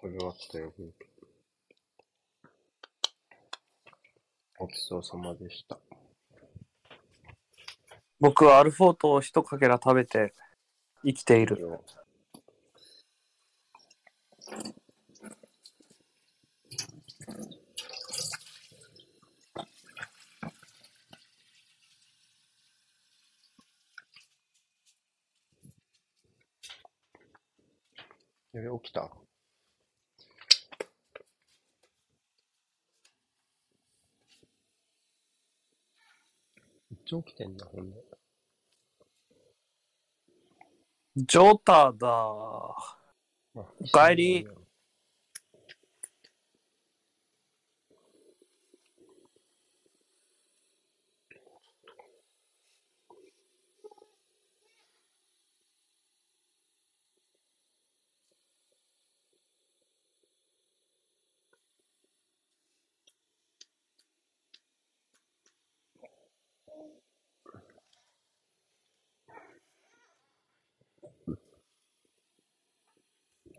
これはったよ、ごちそうさまでした。僕はアルフォートを一かけら食べて生きている。よやべ、起きたジョータだ。おかえり。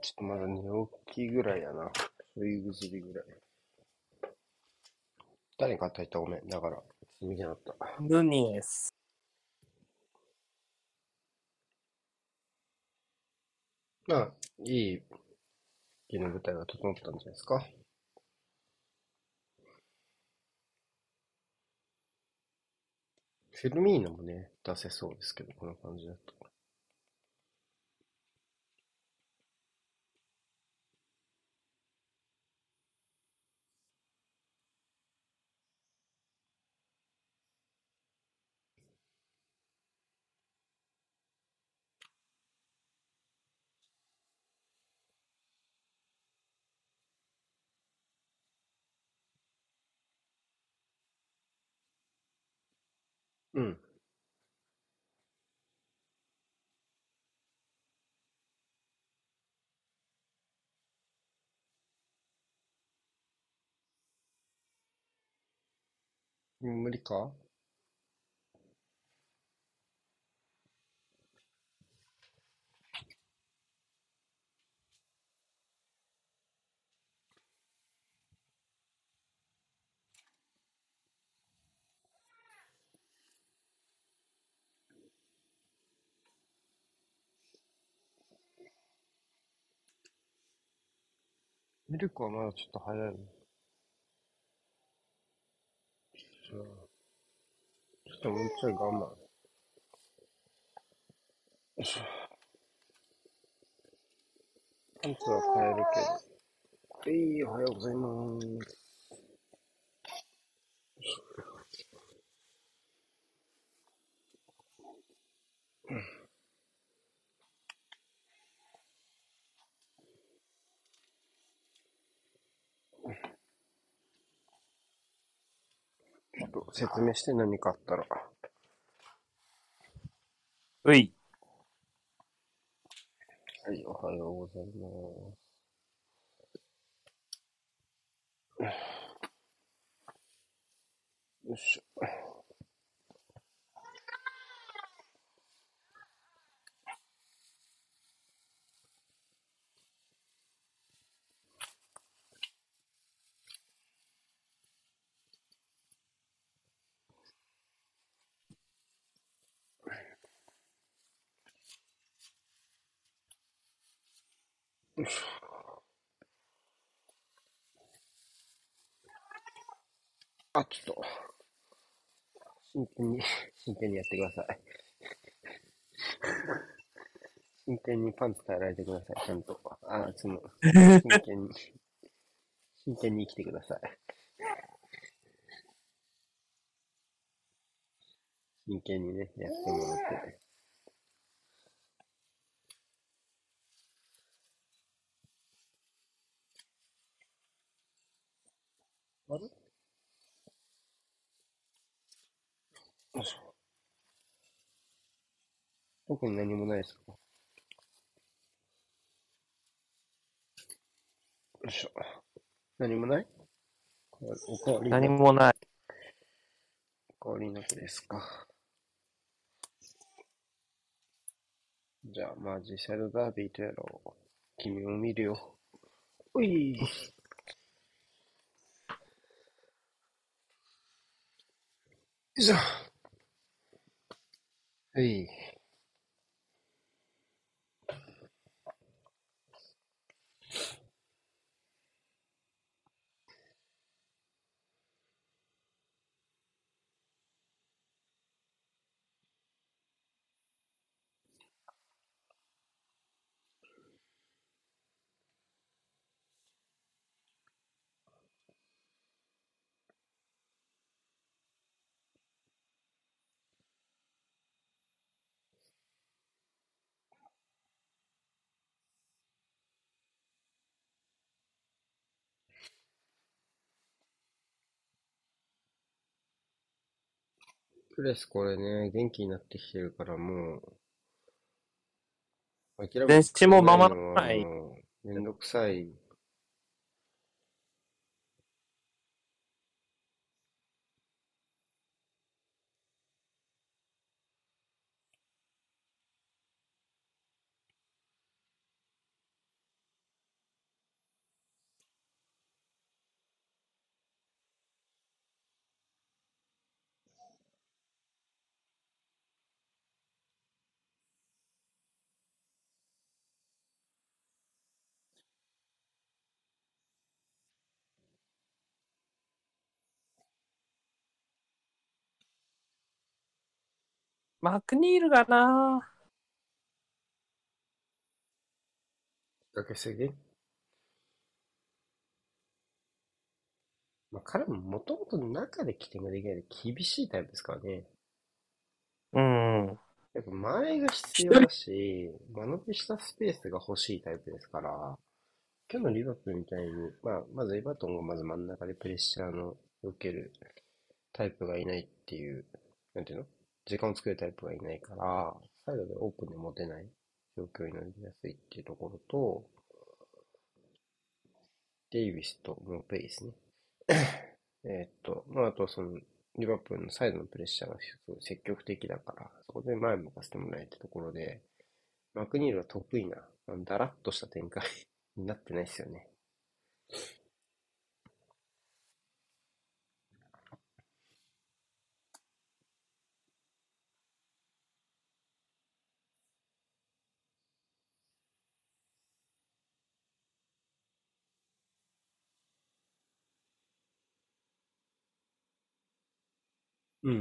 ちょっとまだ寝起きぐらいやな。そういうぐずりぐらい。誰か叩いたごめん。だから、見てなかった。ヌニエス。まあ、いい、家の舞台が整ったんじゃないですか。フェルミーノもね、出せそうですけど、この感じだと。うん。無理か？ミルクはまだちょっと早いね。じゃあ、ちょっともうちょい我慢。よいしょ。パンツは変えるけど。えい、おはようございます。と説明して何かあったら。うい。はい、おはようございます。よいしょ。あ、ちょっと。真剣に、真剣にやってください。真剣にパンツ変えられてください、ちゃんと。あ、その、真剣に、真剣に生きてください。真剣にね、やってもらって。あれよいしょ。特に何もないですか？よいしょ。何もない？おかわりな何もない。おかわりなくですか。じゃあ、まあ実際のダービーとやろう。君も見るよ。おい。いしょ。はい。プレスこれね、元気になってきてるからもう、諦め電池もままのはないめんどくさい。マクニールがなかけすぎまあ、彼ももともと中で起点ができないで厳しいタイプですからね。うん。やっぱ前が必要だし、間延びしたスペースが欲しいタイプですから、今日のリバプールみたいに、まあ、まずエバートンがまず真ん中でプレッシャーの受けるタイプがいないっていう、なんていうの？時間を作るタイプがいないから、サイドでオープンで持てない状況になりやすいっていうところと、デイビスとモペイですね。えっと、まあ、あとその、リバプールのサイドのプレッシャーが積極的だから、そこで前向かせてもらえるってところで、マクニールは得意な、だらっとした展開になってないですよね。う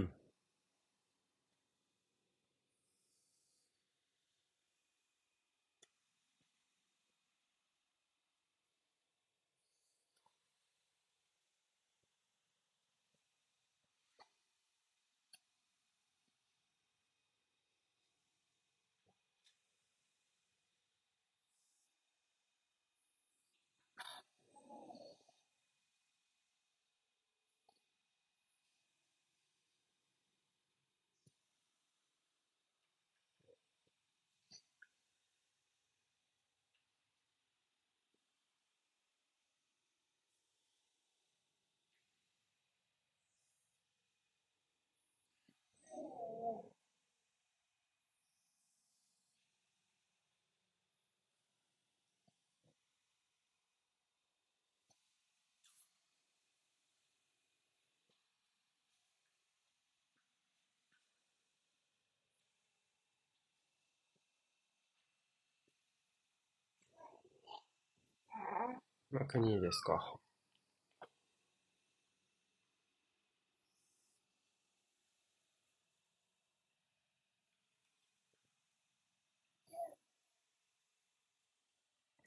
まあ、国ですか。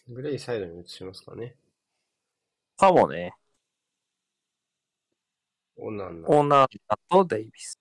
グレイサイドに移しますかね。かもね。オナナ。オナナとデイビス。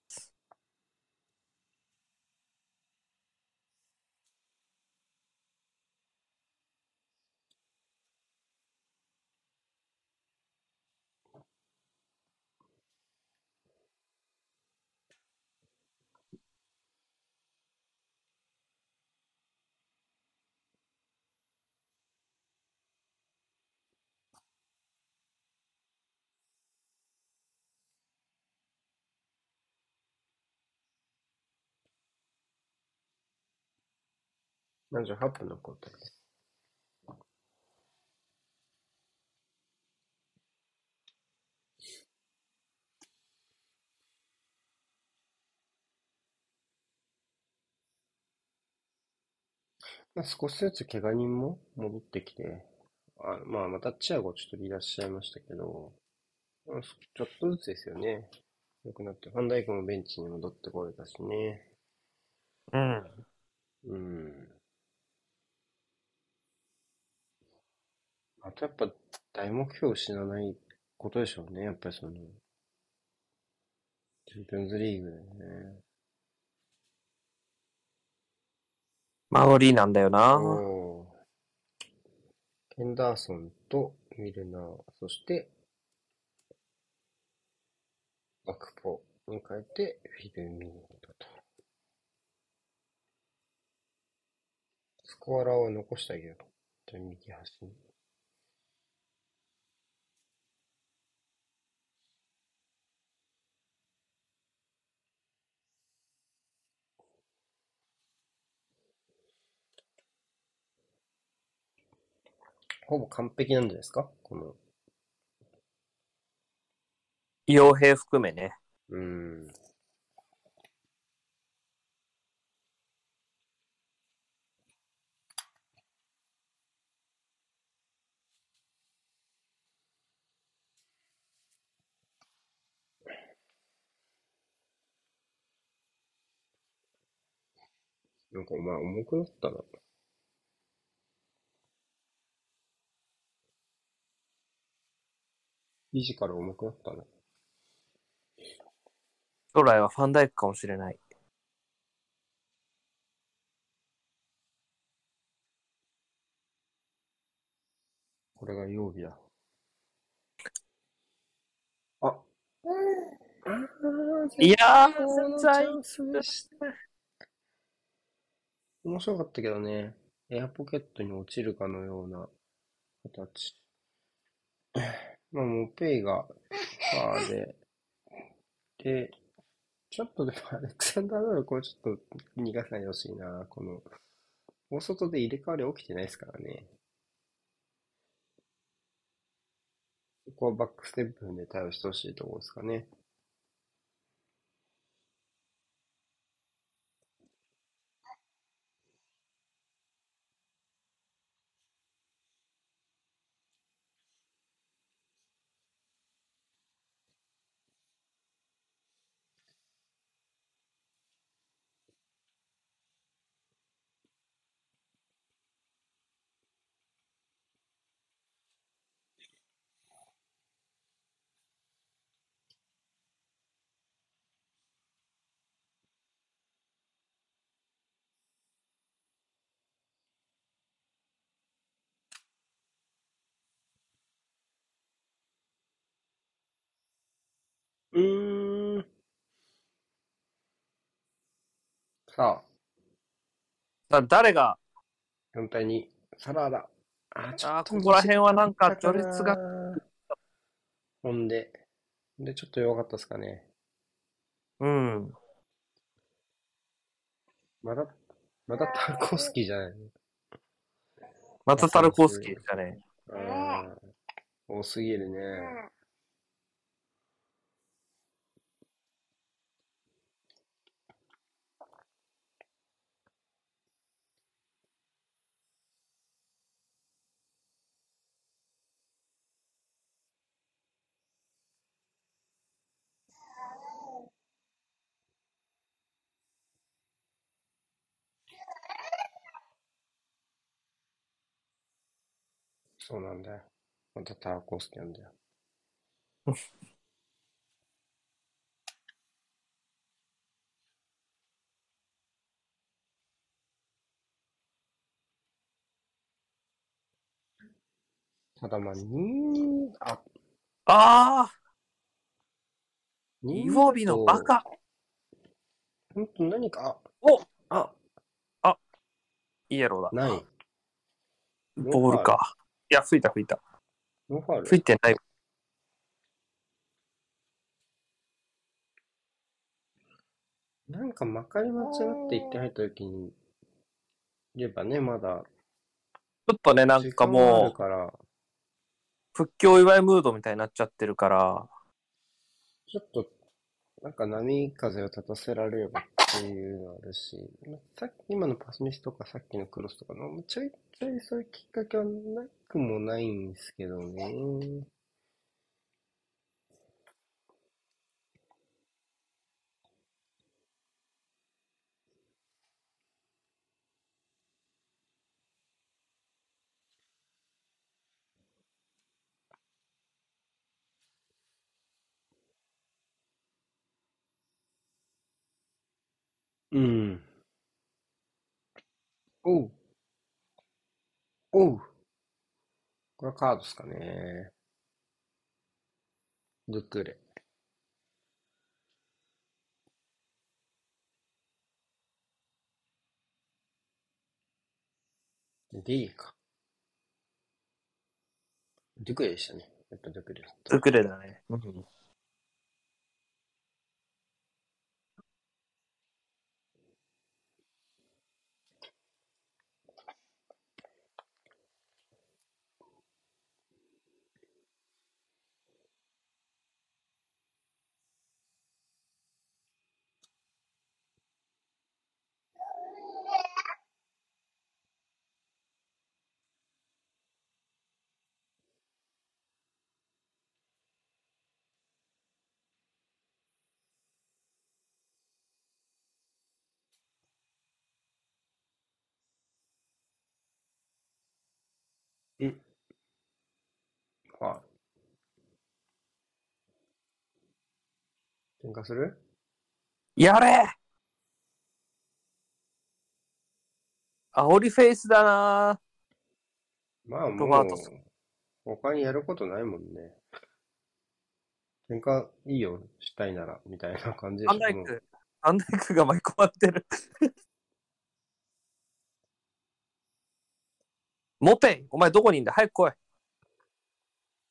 78分の交代です。まあ、少しずつ怪我人も戻ってきて、あまあ、またチアゴちょっと離脱しちゃいましたけど、まあちょっとずつですよね。良くなって、ファンダイクもベンチに戻ってこれたしね。うん。うん。あとやっぱ大目標を失わないことでしょうね。やっぱりその、チャンピオンズリーグでね。守りなんだよな。ケンダーソンとミルナー、そして、アクポに変えてフィルミーノと。スコアラーは残してあげよう。じゃあ右端に。ほぼ完璧なんじゃないですか？この、傭兵含めね。うーん。なんかお前重くなったな。フィジカル重くなったな。将来はファンダイクかもしれない。これが曜日だ。あ。あいやー、ー絶対面白かったけどね。エアポケットに落ちるかのような形。まあもうペイがパーで、で、ちょっとでもアレクサンダー・ドールこれちょっと逃がさないでほしいな。この、大外で入れ替わり起きてないですからね。ここはバックステップで対応してほしいところですかね。うーん。さだ誰が、あ、4対2。サラダ。あ、ちょあっとーここら辺はなんか短った序列がなほんで、で、ちょっと弱かったですかね。うん。まだ、まだタルコフスキーじゃないの？またタルコフスキーだね？あー多すぎるね。そうなんだよ。またターコースなんだよ。ただまあ、2、あ、ああ2イボビのバカほんと何か、おあ、イエローだ。ない。ボールか。いや、吹いた吹いた。ノーファウル吹いてない。なんかまかり間違って言って入った時に言えばね、まだ。ちょっとね、なんかもう、復帰お祝いムードみたいになっちゃってるから、ちょっと、なんか波風を立たせられればっていうのあるし、さっき、今のパスミスとかさっきのクロスとかの、ちょいちょいそういうきっかけはなくもないんですけどね。うん。おう。おう。これはカードですかね。ドクレ。D か。ドクレでしたね。やっぱドクレだった。ドクレだね。うんはい。喧嘩する？やれ煽りフェイスだなまあもう他にやることないもんね。喧嘩いいよ、したいなら、みたいな感じでしょもうダイク、ファンダイクが巻き込まれてる。モペイ、お前どこにいんだ？早く来い。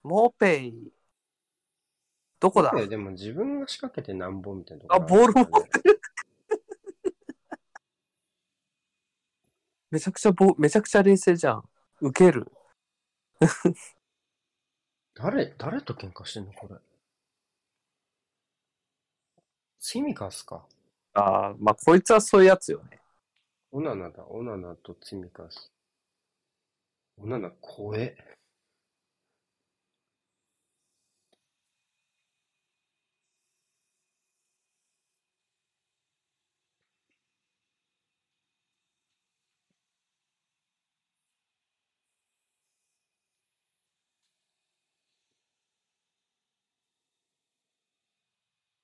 モペイ。どこだ？でも自分が仕掛けてなんぼみたいなとこあ、ボール持もってる。めちゃくちゃボ、めちゃくちゃ冷静じゃん。受ける。誰、誰と喧嘩してんのこれ？シミカスか。ああ、まあ、こいつはそういうやつよね。オナナだ、オナナとツミカス。オナナ怖え。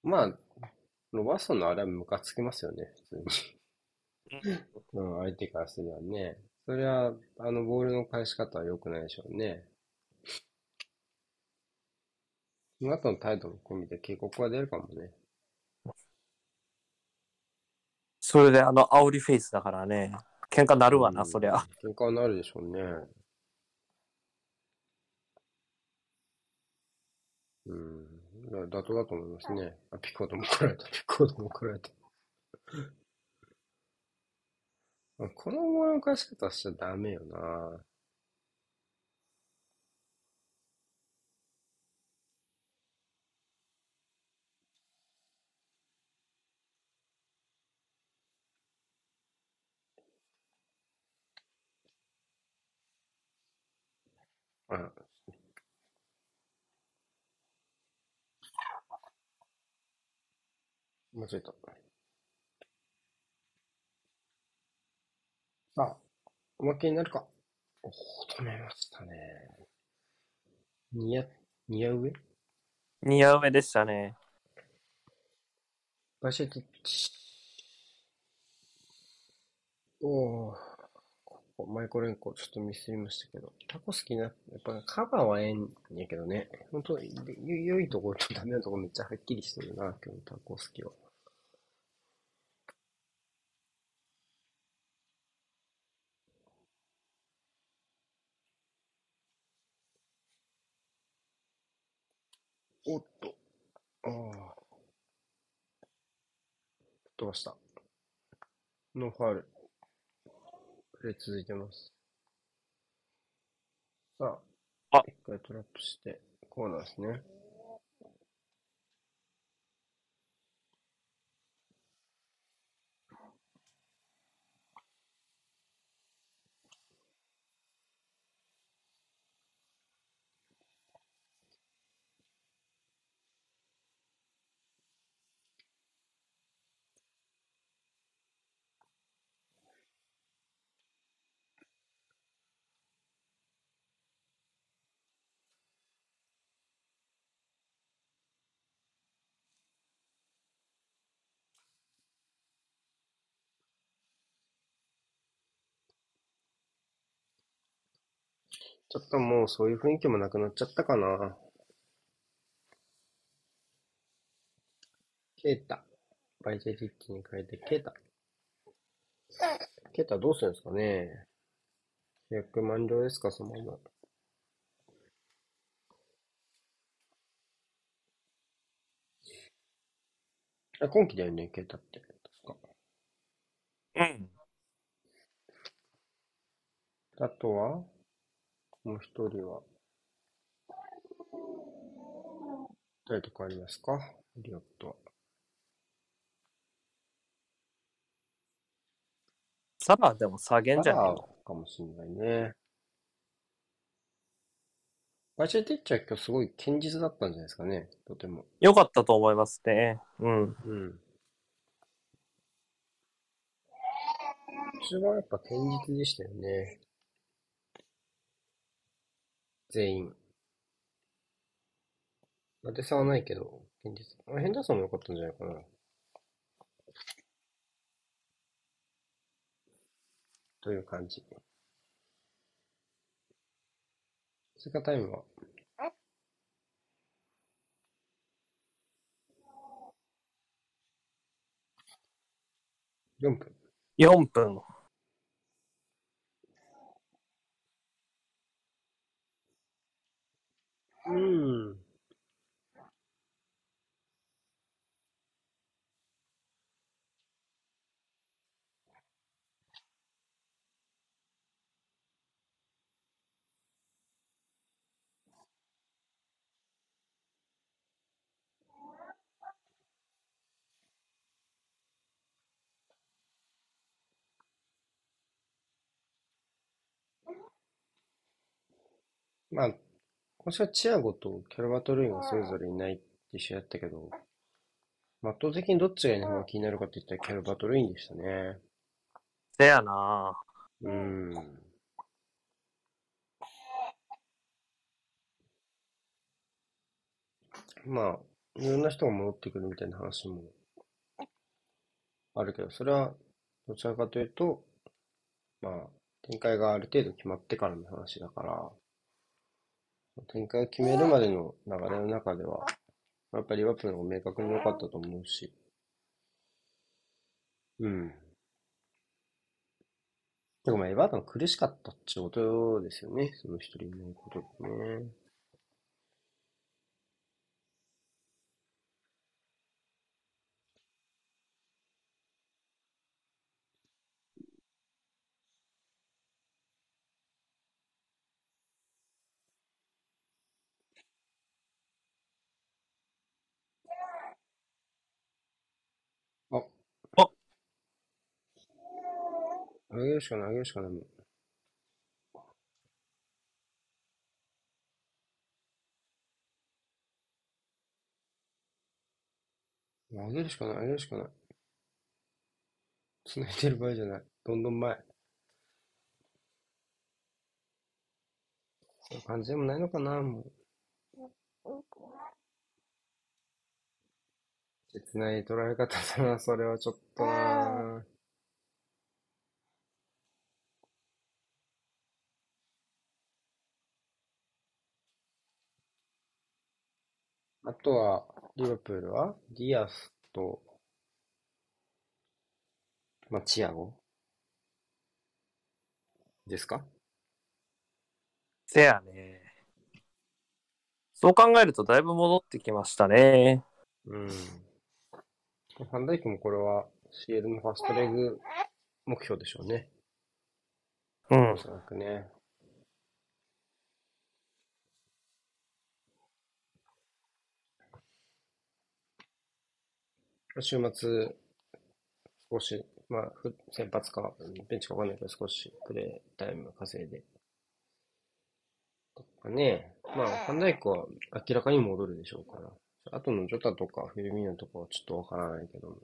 まあ、ロバーソンのあれはムカつきますよね、普通に。うん、相手からすればね。それは、あの、ボールの返し方は良くないでしょうね。その後の態度も込みで警告が出るかもね。それであの煽りフェイスだからね。喧嘩なるわな、うんそりゃ。喧嘩になるでしょうね。うん。だ妥当だと思いますね。あ、ピックアウトも来られた、ピックアウトも来られた。あこのボールの返し方しちゃダメよな。あ、間違えた。あ、おまけになるか。止めましたね。にや、にや上？似合う目でしたね。バシェティッチ。おー。ここマイコレンコちょっとミスりましたけど。タコ好きな、やっぱカバーはええんやけどね。本当良良いところとダメなところめっちゃはっきりしてるな、今日のタコ好きは。おっと。ああ。飛ばした。ノーファール。プレイ続いてます。さあ、あ一回トラップして、コーナーですね。ちょっともうそういう雰囲気もなくなっちゃったかな。ケータ。バイジェリッチに変えてケータ。ケータどうするんですかね契約満了ですか、そのまま。あ、今期だよね、ケータって。確か。うん。あとは、もう一人は、誰とかありますか？リオットは。サラでも下げんじゃねえサラのかもしんないね。バチェティッチは今日すごい堅実だったんじゃないですかね、とても。よかったと思いますね。うん。うん。一番やっぱ堅実でしたよね。全員。伊達さはないけど、堅実。あ、ヘンダーソンも良かったんじゃないかな。という感じ。追加タイムは4分。4分。うん。まあ、今週はチアゴとキャルバトルインがそれぞれいないって試合だったけど、まあ圧倒的にどっちがいない方が気になるかって言ったらキャルバトルインでしたね。せやなうん。まあ、いろんな人が戻ってくるみたいな話もあるけど、それはどちらかというと、まあ、展開がある程度決まってからの話だから、展開を決めるまでの流れの中では、やっぱりリバプールの方が明確に良かったと思うし、うん。でもまあエバートン苦しかったってことですよね。その一人いないことでね。あ。ああげるしかない、あげるしかないもん。あげるしかない、あげるしかない。繋いでる場合じゃない。どんどん前。そういう感じでもないのかな、もう。切ない捉え方だな、それはちょっとな。あとは、リバプールは、ディアスと、まあ、チアゴ？ですか？せやね。そう考えるとだいぶ戻ってきましたね。うん。ファンダイクもこれは CL のファーストレグ目標でしょうね。うんお。そらくね。週末、少し、まあ、先発か、ベンチかわかんないけど、少しプレータイム稼いで。とかね。まあ、ファンダイクは明らかに戻るでしょうから。あとのジョタとかフィルミーノとかはちょっとわからないけども。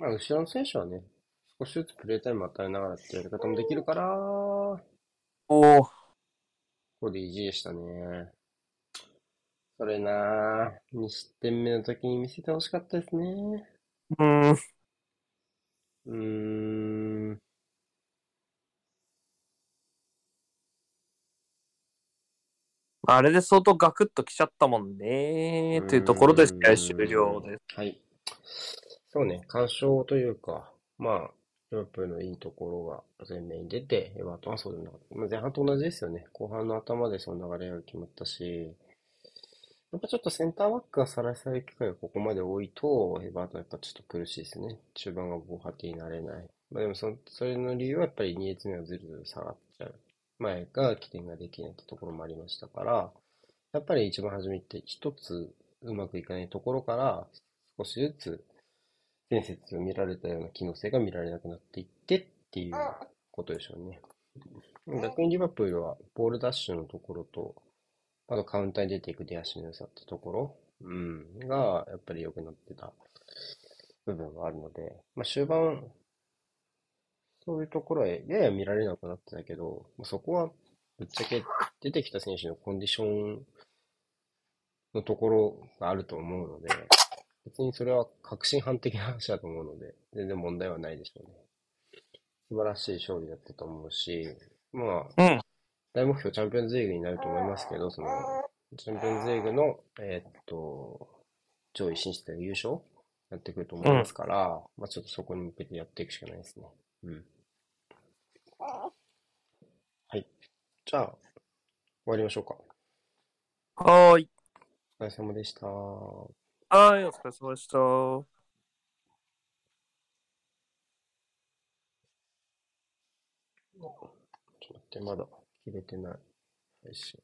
まあ、後ろの選手はね、少しずつプレータイム与えながらってやり方もできるから、こおーこで意地でしたね。それなぁ、2失点目の時に見せてほしかったですね。うん。うーん。あれで相当ガクッときちゃったもんね。というところで試合終了です。す。はい。そうね、干渉というか、まあ、リバプールのいいところが前面に出て、エバートンはそうでなかった。まあ、前半と同じですよね。後半の頭でその流れが決まったし、やっぱちょっとセンターバックがさらされる機会がここまで多いと、エバートンはやっぱちょっと苦しいですね。中盤が防波堤になれない。まあでもその、それの理由はやっぱり2列目がずるずる下がっちゃう。前が起点ができないってところもありましたから、やっぱり一番初めって一つうまくいかないところから少しずつ前節見られたような機能性が見られなくなっていってっていうことでしょうね。逆にリバプールはボールダッシュのところと、あとカウンターに出ていく出足の良さってところ、うん、がやっぱり良くなってた部分があるので、まあ、終盤、そういうところはやや見られなくなってたけど、まあそこはぶっちゃけ出てきた選手のコンディションのところがあると思うので、別にそれは革新犯的な話だと思うので、全然問題はないでしょうね。素晴らしい勝利だったと思うし、まあ、うん。大目標チャンピオンズリーグになると思いますけど、その、チャンピオンズリーグの、えーっと、上位進出で優勝やってくると思いますから、まあちょっとそこに向けてやっていくしかないですね。うん。はい。じゃあ、終わりましょうか。はーい。お疲れ様でした。はい、お疲れ様でした。ちょっと待って、まだ切れてない配信。